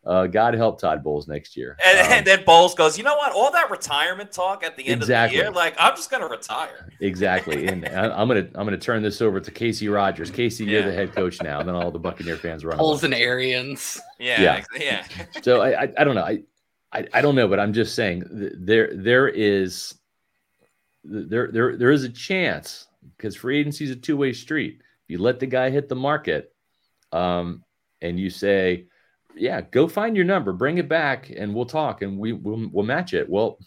uh, God help Todd Bowles next year. And, um, and, then Bowles goes, you know what? All that retirement talk at the end exactly. of the year, like I'm just going to retire. Exactly. And I, am gonna I'm gonna turn this over to Casey Rogers. Casey, you're the head coach now. And then all the Buccaneer fans run. Bowles and Arians. Yeah. Yeah. yeah. so I, I, I don't know. I, I I don't know, but I'm just saying there there is there there there is a chance because free agency is a two way street. If you let the guy hit the market, um, and you say, "Yeah, go find your number, bring it back, and we'll talk, and we we'll, we'll match it." Well,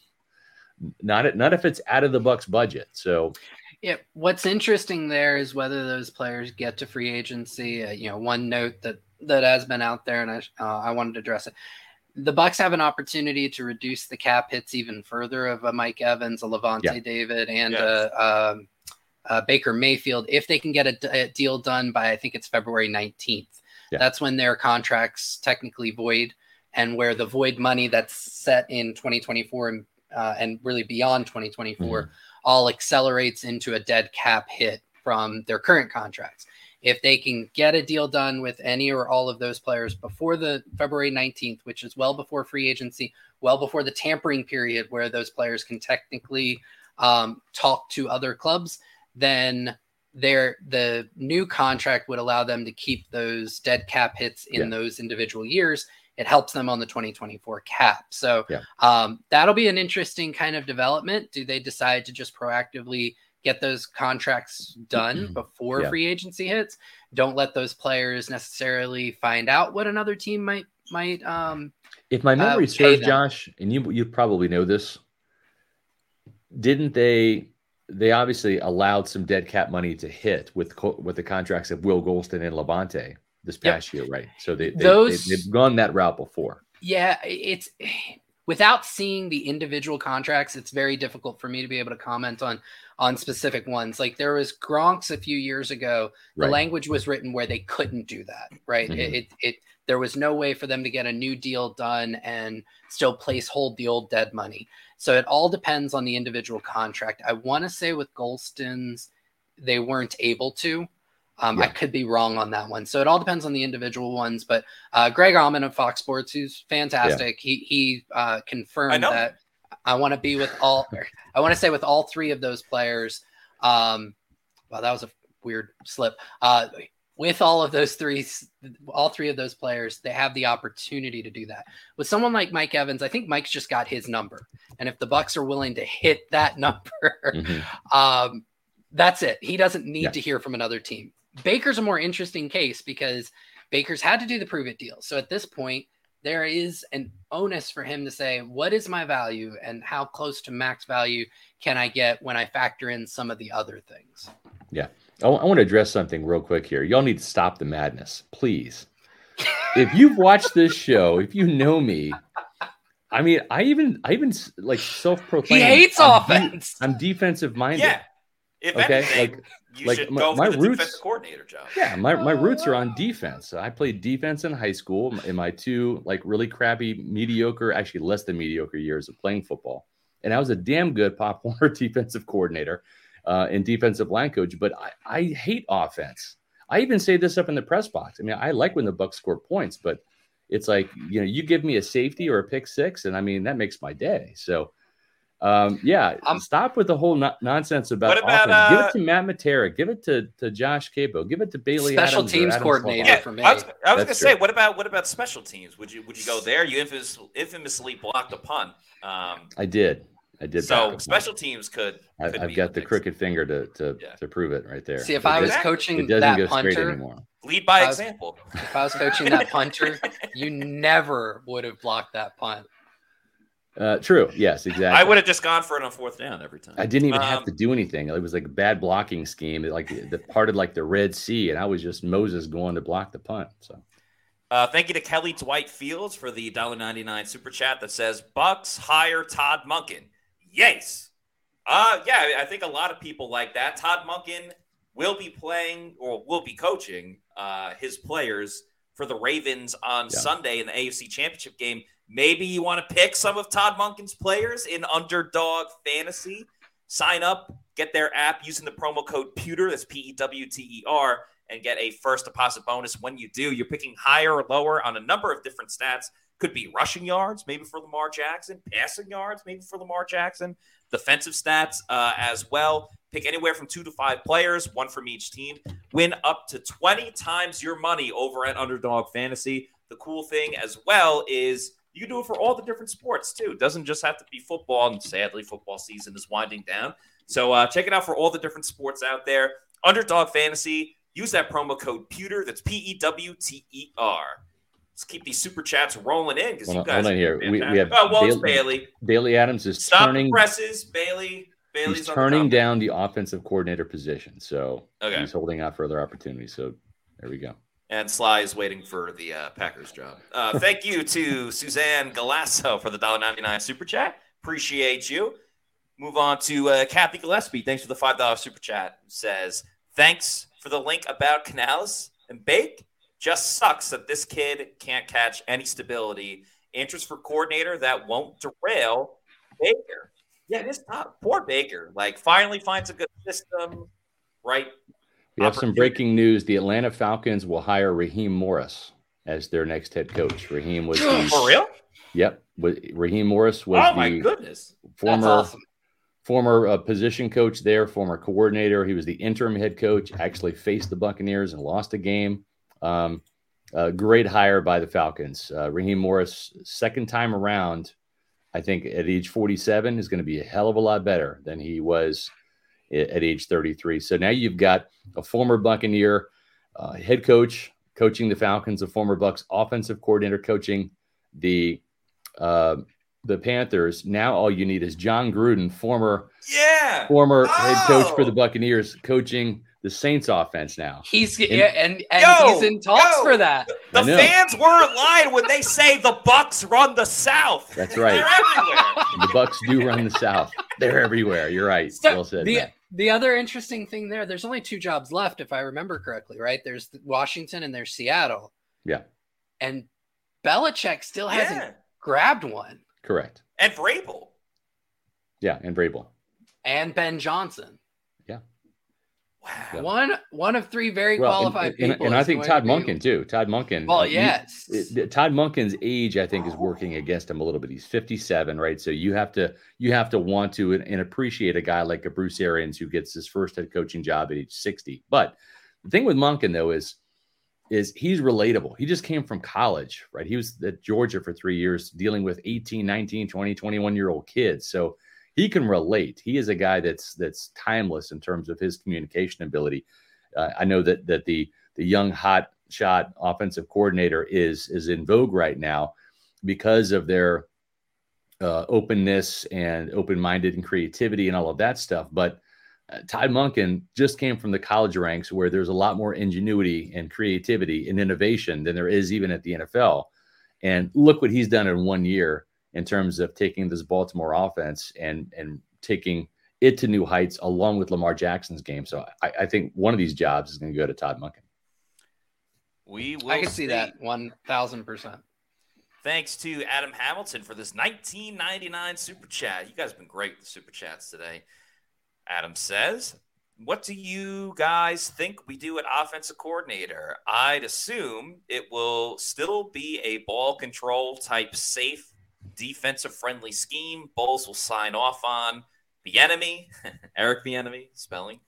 not not if it's out of the Bucs budget. So yeah, what's interesting there is whether those players get to free agency. Uh, you know, one note that that has been out there, and I uh, I wanted to address it. The Bucs have an opportunity to reduce the cap hits even further of a Mike Evans, a Lavonte yeah. David, and yes. a, um, a, Baker Mayfield if they can get a, a, deal done by I think it's February nineteenth. Yeah. That's when their contracts technically void, and where the void money that's set in 2024 and uh, and really beyond 2024 mm-hmm. all accelerates into a dead cap hit from their current contracts. If they can get a deal done with any or all of those players before the February 19th, which is well before free agency, well before the tampering period where those players can technically um, talk to other clubs, then their the new contract would allow them to keep those dead cap hits in yeah. those individual years it helps them on the 2024 cap. So yeah. um, that'll be an interesting kind of development. Do they decide to just proactively get those contracts done mm-hmm. before yeah. free agency hits? Don't let those players necessarily find out what another team might might. Um, if my memory uh, serves, Josh, and you you probably know this, didn't they? They obviously allowed some dead cap money to hit with with the contracts of Will Gholston and Lavonte this past yep. year, right? So they, they those they, have gone that route before. Yeah, it's without seeing the individual contracts, it's very difficult for me to be able to comment on on specific ones. Like there was Gronk's a few years ago. The language was written where they couldn't do that, right? Mm-hmm. It, it, it there was no way for them to get a new deal done and still place hold the old dead money. So it all depends on the individual contract. I want to say with Gholston's, they weren't able to. Um, yeah. I could be wrong on that one. So it all depends on the individual ones. But uh, Greg Auman of Fox Sports, who's fantastic, yeah. he he uh, confirmed I that I want to be with all. I want to say with all three of those players. Um, well, that was a weird slip. Uh, with all of those three, all three of those players, they have the opportunity to do that. With someone like Mike Evans, I think Mike's just got his number, and if the Bucs are willing to hit that number, mm-hmm. um, that's it. He doesn't need yeah. to hear from another team. Baker's a more interesting case because Baker's had to do the prove it deal. So at this point, there is an onus for him to say, what is my value and how close to max value can I get when I factor in some of the other things? Yeah. I, w- I want to address something real quick here. Y'all need to stop the madness, please. if you've watched this show, if you know me, I mean, I even, I even like self proclaim. He hates I'm offense. De- I'm defensive minded. Yeah. If okay, anything, like you like should my, go my roots, coordinator job. Yeah, my, my roots are on defense. I played defense in high school in my two like really crappy, mediocre, actually less than mediocre years of playing football. And I was a damn good Pop Warner defensive coordinator uh, and defensive line coach, but I, I hate offense. I even say this up in the press box. I mean, I like when the Bucs score points, but it's like you know, you give me a safety or a pick six, and I mean that makes my day. So um, yeah, um, stop with the whole no- nonsense about, about uh, give it uh, to Matt Matera, give it to, to Josh Queipo, give it to Bailey. Special Adams teams coordinator yeah, for me. I was, was going to say, what about what about special teams? Would you would you go there? You infamous, infamously blocked a punt. Um, I did. I did. So special teams could. could I, have got the crooked finger to to, yeah. to prove it right there. See, if it I was does, coaching that punter, lead by if example. Was, if I was coaching that punter, you never would have blocked that punt. Uh, true. Yes, exactly. I would have just gone for it on fourth down every time. I didn't even um, have to do anything. It was like a bad blocking scheme. It like the parted like the Red Sea, and I was just Moses going to block the punt. So. Uh, thank you to Kelly Dwight Fields for the $1.99 super chat that says Bucs hire Todd Monken. Yes. Uh, yeah, I think a lot of people like that. Todd Monken will be playing or will be coaching uh, his players for the Ravens on yeah. Sunday in the AFC Championship game. Maybe you want to pick some of Todd Monken's players in underdog fantasy. Sign up, get their app using the promo code Pewter, that's P E W T E R, and get a first deposit bonus when you do. You're picking higher or lower on a number of different stats. Could be rushing yards, maybe for Lamar Jackson, passing yards, maybe for Lamar Jackson, defensive stats uh, as well. Pick anywhere from two to five players, one from each team. Win up to 20 times your money over at Underdog Fantasy. The cool thing as well is you can do it for all the different sports too. It doesn't just have to be football. And sadly, football season is winding down. So uh, check it out for all the different sports out there. Underdog Fantasy. Use that promo code Pewter. That's P E W T E R. Let's keep these super chats rolling in because you guys. Hold on here. We, we, have oh well, Bailey, Bailey. Bailey Adams is Stop turning presses. Bailey. Bailey's he's turning the down the offensive coordinator position, so okay. he's holding out for other opportunities. So there we go. And Sly is waiting for the uh, Packers job. Uh, thank you to Suzanne Galasso for the $1.99 super chat. Appreciate you. Move on to uh, Kathy Gillespie. Thanks for the $5 super chat. Says, thanks for the link about Canales and Bake. Just sucks that this kid can't catch any stability. Interest for coordinator that won't derail Baker. Yeah, this poor Baker. Like, finally finds a good system, right? We have some breaking news. The Atlanta Falcons will hire Raheem Morris as their next head coach. Raheem was the, for real. Yep, Raheem Morris was. Oh my goodness! Former awesome former uh, position coach there, former coordinator. He was the interim head coach, actually faced the Buccaneers and lost a game. Um, uh, great hire by the Falcons. Uh, Raheem Morris, second time around, I think at age 47 is going to be a hell of a lot better than he was at age 33. So now you've got a former Buccaneer uh, head coach coaching the Falcons, a former Bucs offensive coordinator coaching the uh, the Panthers. Now all you need is Jon Gruden, former yeah former oh. head coach for the oh. Buccaneers, coaching the Saints offense now. He's and, yeah, and, and yo, he's in talks yo, for that. The fans weren't lying when they say the Bucs run the South. That's right. the Bucs do run the South. They're everywhere. You're right. So well said. The, the other interesting thing there, there's only two jobs left, if I remember correctly, right? There's Washington and there's Seattle. Yeah. And Belichick still hasn't yeah. grabbed one. Correct. And Vrabel. Yeah, and Vrabel. And Ben Johnson. Wow. One one of three very well, qualified and, and, people. And, I think Todd Monken too. Todd Monken. Well, yes. He, Todd Monken's age, I think, is working against him a little bit. He's 57, right? So you have to you have to want to and, and appreciate a guy like a Bruce Arians who gets his first head coaching job at age 60. But the thing with Monken though is is he's relatable. He just came from college, right? He was at Georgia for three years dealing with 18, 19, 20, 21 year old kids. So he can relate. He is a guy that's that's timeless in terms of his communication ability. Uh, I know that that the the young hot shot offensive coordinator is is in vogue right now because of their uh, openness and open minded and creativity and all of that stuff. But uh, Todd Monken just came from the college ranks where there's a lot more ingenuity and creativity and innovation than there is even at the NFL. And look what he's done in one year in terms of taking this Baltimore offense and and taking it to new heights along with Lamar Jackson's game. So I, I think one of these jobs is going to go to Todd Monken. We will. I can see, see that one thousand percent. Thanks to Adam Hamilton for this 1999 super chat. You guys have been great with the super chats today. Adam says, What do you guys think we do at offensive coordinator? I'd assume it will still be a ball control type safe defensive friendly scheme. Bowles will sign off on. Bieniemy, Eric Bieniemy spelling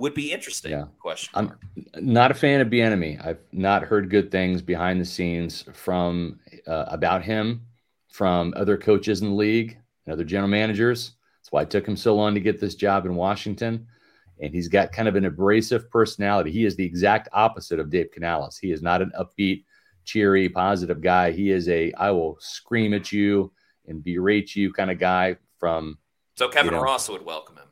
would be interesting. Yeah. Question. I'm not a fan of Bieniemy. I've not heard good things behind the scenes from uh, about him from other coaches in the league and other general managers. That's why it took him so long to get this job in Washington. And he's got kind of an abrasive personality. He is the exact opposite of Dave Canales. He is not an upbeat, cheery, positive guy. He is a I will scream at you and berate you kind of guy from. So Kevin you know, Ross would welcome him.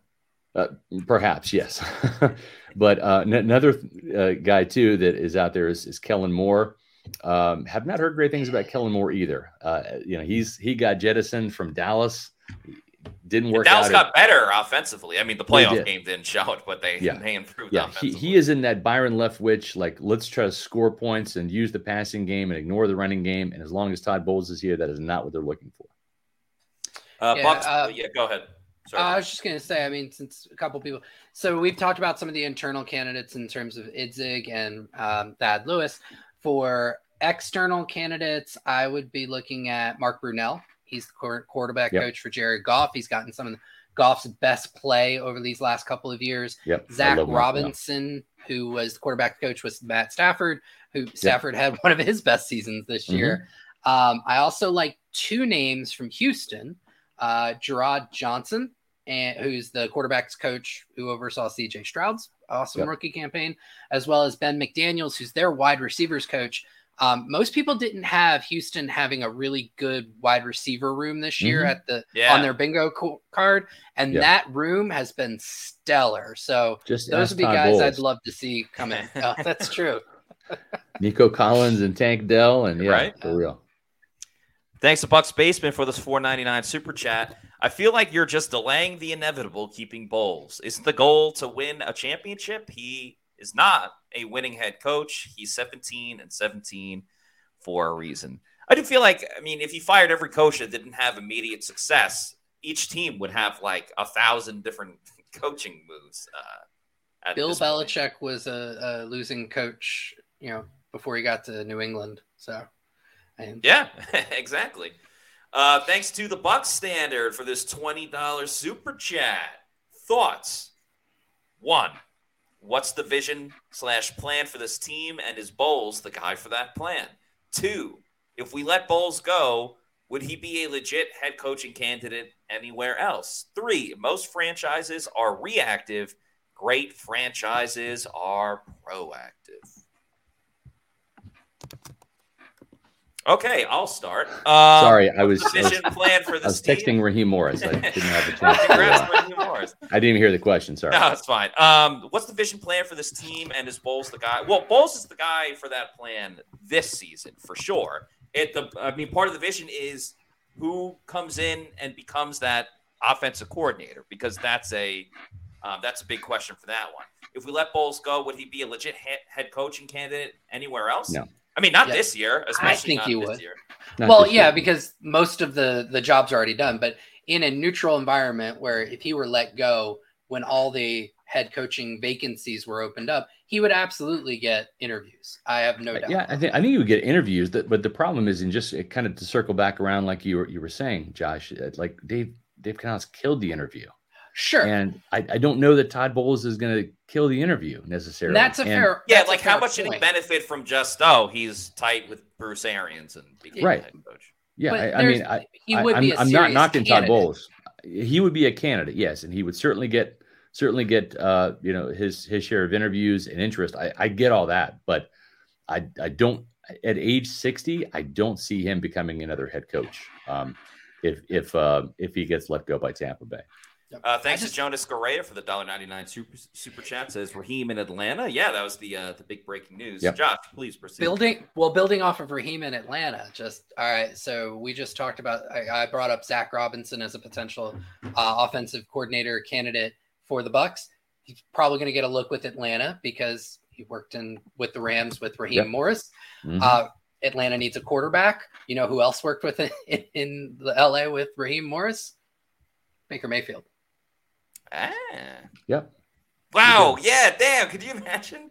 Uh, perhaps yes, but uh, n- another uh, guy too that is out there is, is Kellen Moore. Um, have not heard great things about Kellen Moore either. Uh, you know, he's he got jettisoned from Dallas didn't work Dallas out. got better offensively. I mean, the playoff game didn't show it, but they, yeah. they improved. Yeah, he, he is in that Byron Leftwich, like, let's try to score points and use the passing game and ignore the running game. And as long as Todd Bowles is here, that is not what they're looking for. Uh, yeah, Bucks, uh, yeah, go ahead. Sorry. I was just going to say, I mean, since a couple people, so we've talked about some of the internal candidates in terms of Idzik and um, Thad Lewis. For external candidates, I would be looking at Mark Brunell. He's the current quarterback yep. coach for Jared Goff. He's gotten some of the, Goff's best play over these last couple of years. Yep. Zac Robinson, who was the quarterback coach with Matt Stafford, who Stafford yep. had one of his best seasons this mm-hmm. year. Um, I also like two names from Houston, uh, Jerrod Johnson, and who's the quarterback's coach who oversaw CJ Stroud's awesome Yep. rookie campaign, as well as Ben McDaniels, who's their wide receivers coach. Um, most people didn't have Houston having a really good wide receiver room this year Mhm. at the Yeah. on their bingo co- card, and Yeah. that room has been stellar. So Just those would be guys Bowles. I'd love to see come in. Oh, that's true. Nico Collins and Tank Dell, and yeah, Right. for real. Thanks to Bucks Basement for this 499 super chat. I feel like you're just delaying the inevitable, keeping Bowles. Isn't the goal to win a championship? He is not a winning head coach. He's 17 and 17 for a reason. I do feel like, I mean, if he fired every coach that didn't have immediate success, each team would have like a thousand different coaching moves. Uh, Bill this point. Belichick was a, a losing coach, you know, before he got to New England. So, and Yeah, exactly. Uh, thanks to the Buck Standard for this $20 super chat. Thoughts? One, what's the vision slash plan for this team, and is Bowles the guy for that plan? Two, if we let Bowles go, would he be a legit head coaching candidate anywhere else? Three, most franchises are reactive. Great franchises are proactive. Okay, I'll start. Um, Sorry, I was, I was, plan for I was texting Raheem Morris. I didn't have a chance. Congrats, Raheem Morris. I didn't even hear the question. Sorry. No, it's fine. Um, what's the vision plan for this team, and is Bowles the guy? Well, Bowles is the guy for that plan this season for sure. It the I mean, part of the vision is who comes in and becomes that offensive coordinator because that's a um, that's a big question for that one. If we let Bowles go, would he be a legit head coaching candidate anywhere else? No. I mean, not Yeah. this year, especially think not he this would. year. Not well, yeah, year. because most of the the job's are already done. But in a neutral environment where if he were let go when all the head coaching vacancies were opened up, he would absolutely get interviews. I have no doubt. Yeah, I think I think you would get interviews. That, but the problem is, in just it kind of to circle back around, like you were you were saying, Josh, uh, like Dave Dave Canales killed the interview, Sure. and I, I don't know that Todd Bowles is going to kill the interview necessarily. that's a And- fair. Yeah, that's a like how fair much did he benefit from just oh he's tight with Bruce Arians and became Right. head coach? Yeah, I, I mean, I, he I- would I'm, be. A I'm not serious knocking Todd. Bowles. He would be a candidate, yes, and he would certainly get certainly get uh, you know his his share of interviews and interest. I, I get all that, but I I don't at age 60, I don't see him becoming another head coach. Um, if if uh, if he gets let go by Tampa Bay. Uh, thanks just- to Jonas Correa for the $1.99 super super chat. Says Raheem in Atlanta. Yeah, that was the uh, the big breaking news. Yep. Josh, please proceed. Building well, building off of Raheem in Atlanta. Just all right. So we just talked about. I, I brought up Zac Robinson as a potential uh, offensive coordinator candidate for the Bucs. He's probably going to get a look with Atlanta because he worked in with the Rams with Raheem Yep. Morris. Mhm. Uh, Atlanta needs a quarterback. You know who else worked with it in, in the LA with Raheem Morris? Baker Mayfield. Ah. Yep. Wow. Yeah. Damn. Could you imagine?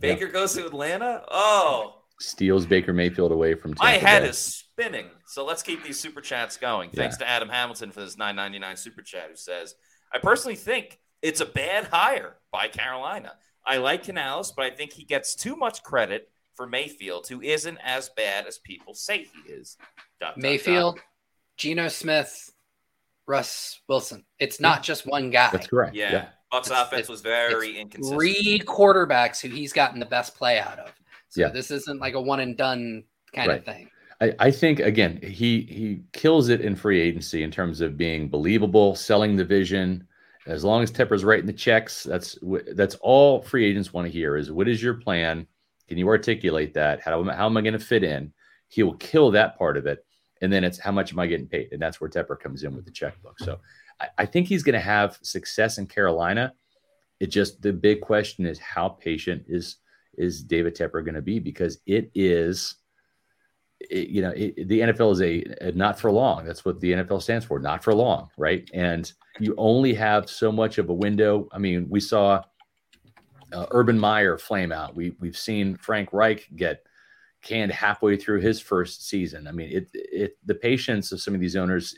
Baker goes to Atlanta. Oh, Steals Baker Mayfield away from Tampa my head Bay. is spinning. So let's keep these super chats going. Yeah. Thanks to Adam Hamilton for this 9.99 super chat, who says, "I personally think it's a bad hire by Carolina. I like Canales, but I think he gets too much credit for Mayfield, who isn't as bad as people say he is." Dot, dot, Mayfield, Geno Smith, Russ Wilson. It's not just one guy. That's correct. Yeah. Yeah. Bucs It's- offense was very inconsistent. Three quarterbacks who he's gotten the best play out of. So Yeah. this isn't like a one and done kind of thing. I, I think again he he kills it in free agency in terms of being believable, selling the vision. As long as Tepper's writing the checks, that's that's all free agents want to hear is what is your plan? Can you articulate that? How, how am I going to fit in? He will kill that part of it, and then it's how much am I getting paid? And that's where Tepper comes in with the checkbook. So I, I think he's going to have success in Carolina. It just the big question is how patient is is David Tepper going to be because it is it- you know, it, the NFL is a, a not for long. That's what the NFL stands for, not for long, right? And you only have so much of a window. I mean, we saw uh, Urban Meyer flame out. We we've seen Frank Reich get canned halfway through his first season. I mean, it it the patience of some of these owners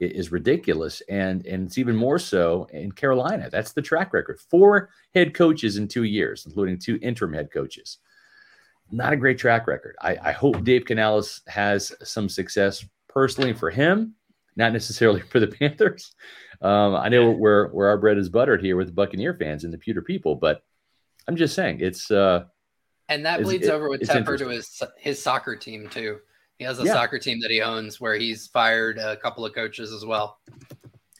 is ridiculous, and and it's even more so in Carolina. That's the track record: four head coaches in two years, including two interim head coaches not a great track record. I, I hope Dave Canales has some success personally for him, not necessarily for the Panthers. Um, I know where where our bread is buttered here with the Buccaneer fans and the Pewter people, but I'm just saying it's. uh And that bleeds it, over with Tepper to his his soccer team too. He has a yeah. soccer team that he owns where he's fired a couple of coaches as well.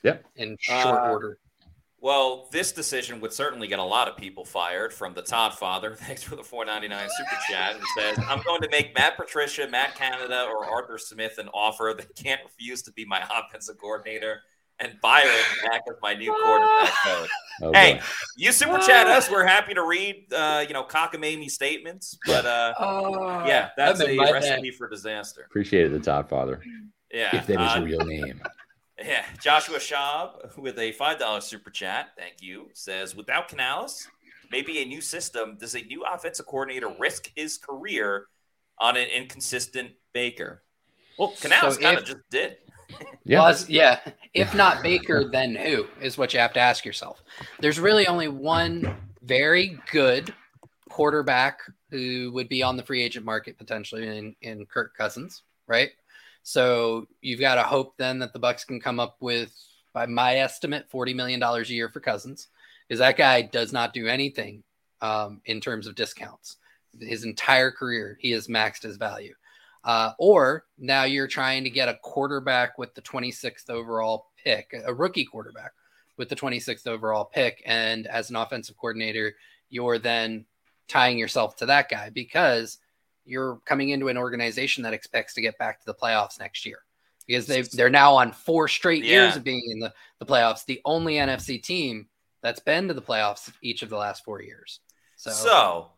Yep. In short uh, order. Well, this decision would certainly get a lot of people fired from the Todd father. Thanks for the 499 super chat. And says, I'm going to make Matt Patricia, Matt Canada, or Arthur Smith an offer that can't refuse to be my offensive coordinator and Byron back as my new quarterback coach. Oh, hey, boy. you super chat us. We're happy to read, uh, you know, cockamamie statements. But uh, oh, yeah, that's a recipe for disaster. Appreciate it, the Todd father. Yeah. If that is uh, a real name. Yeah, Joshua Schaub with a five dollar super chat. Thank you. Says without Canales, maybe a new system. Does a new offensive coordinator risk his career on an inconsistent Baker? Well, Canales so kind of just did. Yeah. Well, yeah. If not Baker, then who is what you have to ask yourself. There's really only one very good quarterback who would be on the free agent market potentially in, in Kirk Cousins, right? So you've got to hope then that the Bucks can come up with, by my estimate, forty million dollars a year for Cousins, because that guy does not do anything um, in terms of discounts. His entire career, he has maxed his value. Uh, or now you're trying to get a quarterback with the 26th overall pick, a rookie quarterback with the 26th overall pick, and as an offensive coordinator, you're then tying yourself to that guy because you're coming into an organization that expects to get back to the playoffs next year because they they're now on four straight yeah. years of being in the, the playoffs. The only NFC team that's been to the playoffs each of the last four years. So, so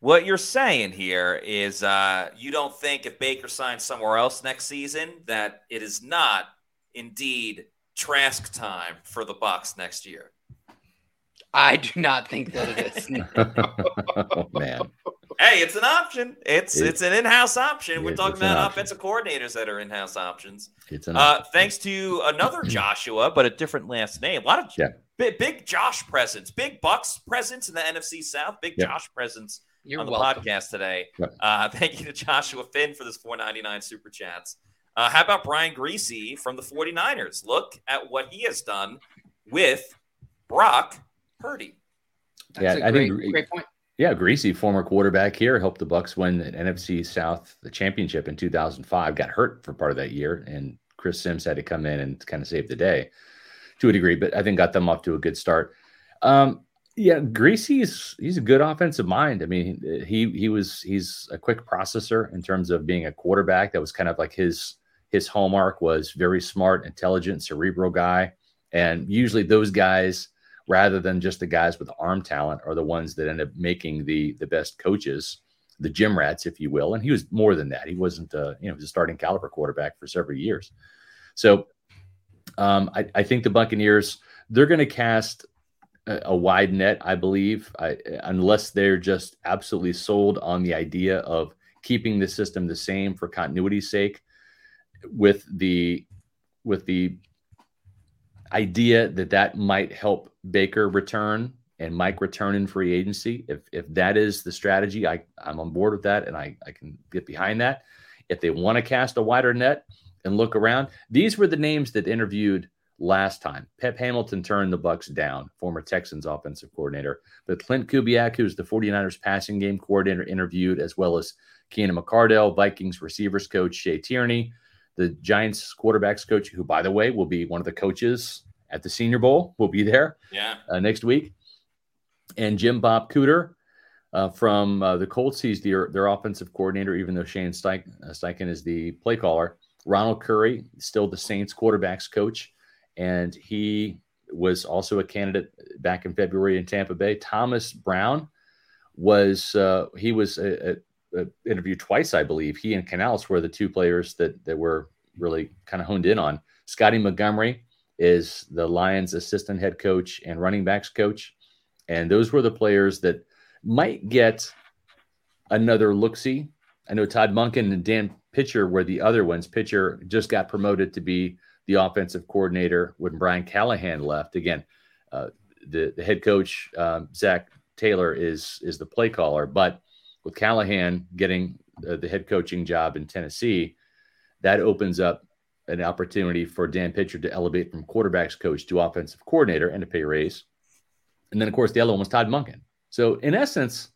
what you're saying here is uh, you don't think if Baker signs somewhere else next season that it is not indeed Trask time for the Bucs next year. I do not think that it is. oh, man hey, it's an option. It's it, it's an in-house option. We're talking about offensive coordinators that are in-house options. It's an uh, thanks to another Joshua, but a different last name. A lot of yeah. big, big Josh presence, big Bucs presence in the NFC South, big yeah. Josh presence You're on the welcome. podcast today. Yeah. Uh, thank you to Joshua Finn for this 499 super chats. Uh, how about Brian Griese from the 49ers? Look at what he has done with Brock Purdy. That's yeah, I great, think great point. Yeah, Griese, former quarterback here, helped the Bucs win the NFC South the championship in 2005. Got hurt for part of that year, and Chris Sims had to come in and kind of save the day to a degree. But I think got them off to a good start. Um, yeah, Griese's he's a good offensive mind. I mean, he he was he's a quick processor in terms of being a quarterback. That was kind of like his his hallmark was very smart, intelligent, cerebral guy. And usually those guys rather than just the guys with arm talent are the ones that end up making the the best coaches, the gym rats, if you will. And he was more than that. He wasn't, uh, you know, he was a starting caliber quarterback for several years. So um, I, I think the Buccaneers they're going to cast a, wide net, I believe, I, unless they're just absolutely sold on the idea of keeping the system the same for continuity's sake, with the with the idea that that might help Baker return and Mike return in free agency. If if that is the strategy, I I'm on board with that, and I I can get behind that. If they want to cast a wider net and look around, these were the names that interviewed last time. Pep Hamilton turned the Bucs down, former Texans offensive coordinator. But Klint Kubiak, who's the 49ers passing game coordinator, interviewed, as well as Keenan McCardell, Vikings receivers coach Shea Tierney, the Giants quarterbacks coach, who, by the way, will be one of the coaches at the Senior Bowl, will be there yeah. Uh, next week. And Jim Bob Cooter uh, from uh, the Colts, he's their, their offensive coordinator, even though Shane Steichen, uh, Steichen is the play caller. Ronald Curry, still the Saints quarterbacks coach, and he was also a candidate back in February in Tampa Bay. Thomas Brown was uh, he was a, a uh, interviewed twice, I believe. He and Canales were the two players that that were really kind of honed in on. Scotty Montgomery is the Lions' assistant head coach and running backs coach, and those were the players that might get another look see. I know Todd Monken and Dan Pitcher were the other ones. Pitcher just got promoted to be the offensive coordinator when Brian Callahan left. Again, uh, the the head coach um, Zac Taylor is is the play caller, but with Callahan getting uh, the head coaching job in Tennessee, that opens up an opportunity for Dan Pitcher to elevate from quarterbacks coach to offensive coordinator and a pay raise. And then, of course, the other one was Todd Monken. So, in essence,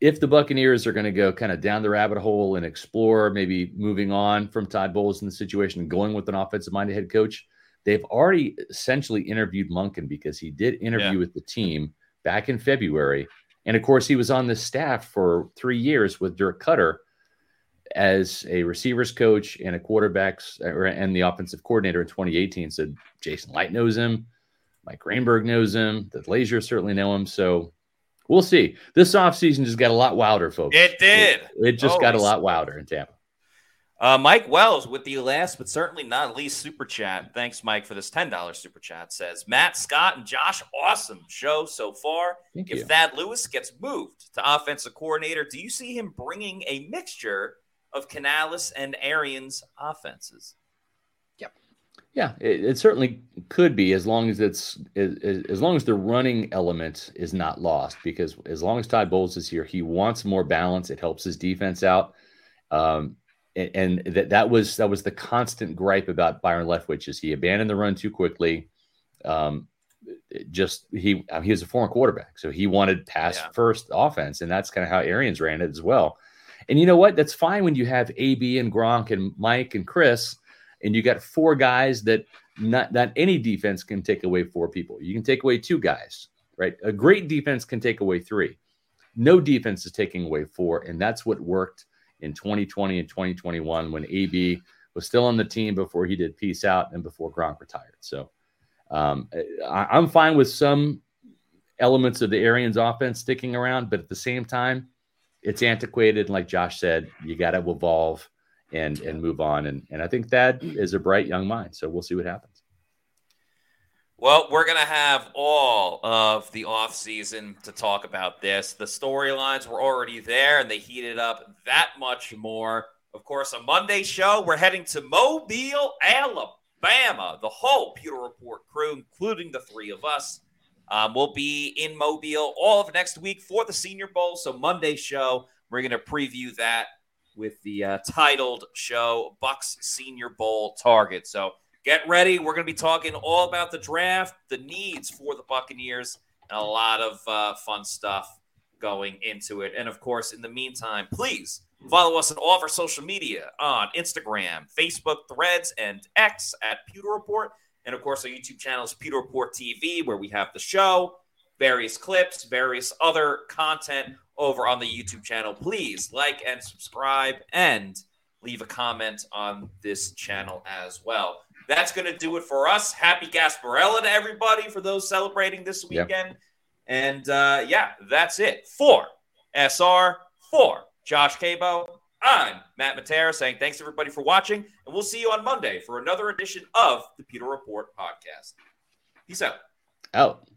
if the Buccaneers are going to go kind of down the rabbit hole and explore maybe moving on from Todd Bowles in the situation and going with an offensive minded head coach, they've already essentially interviewed Monken because he did interview yeah. with the team back in February. And of course, he was on the staff for three years with Dirk Koetter as a receivers coach and a quarterbacks and the offensive coordinator in 2018. So Jason Licht knows him, Mike Greenberg knows him, the Glazers certainly know him. So we'll see. This offseason just got a lot wilder, folks. It did. It, it just got a lot wilder in Tampa. Uh, Mike Wells with the last but certainly not least super chat. Thanks, Mike, for this $10 super chat. Says Matt Scott and Josh, awesome show so far. Thank if you. Thad Lewis gets moved to offensive coordinator, do you see him bringing a mixture of Canales and Arians offenses? Yeah, it, it certainly could be as long as it's as, as long as the running element is not lost. Because as long as Todd Bowles is here, he wants more balance. It helps his defense out. Um, and, that that was that was the constant gripe about Byron Leftwich is he abandoned the run too quickly. Um, just he he was a foreign quarterback, so he wanted pass yeah. first offense, and that's kind of how Arians ran it as well. And you know what? That's fine when you have AB and Gronk and Mike and Chris, and you got four guys that not not any defense can take away four people. You can take away two guys, right? A great defense can take away three. No defense is taking away four, and that's what worked in 2020 and 2021 when AB was still on the team before he did peace out and before Gronk retired. So um, I, am fine with some elements of the Arians offense sticking around, but at the same time, it's antiquated. Like Josh said, you got to evolve and and move on. And and I think that is a bright young mind. So we'll see what happens. Well, we're going to have all of the off season to talk about this. The storylines were already there and they heated up that much more. Of course, a Monday show, we're heading to Mobile, Alabama. The whole Pewter Report crew, including the three of us, um, will be in Mobile all of next week for the Senior Bowl. So, Monday show, we're going to preview that with the uh, titled show, Bucs Senior Bowl Target. So, get ready. We're going to be talking all about the draft, the needs for the Buccaneers, and a lot of uh, fun stuff going into it. And of course, in the meantime, please follow us on all of our social media on Instagram, Facebook, Threads, and X at Pewter Report. And of course, our YouTube channel is Pewter Report TV, where we have the show, various clips, various other content over on the YouTube channel. Please like and subscribe and leave a comment on this channel as well. That's going to do it for us. Happy Gasparilla to everybody for those celebrating this weekend. Yep. And uh, yeah, that's it for SR, for Josh Queipo. I'm Matt Matera saying thanks everybody for watching, and we'll see you on Monday for another edition of the Pewter Report podcast. Peace out. Out.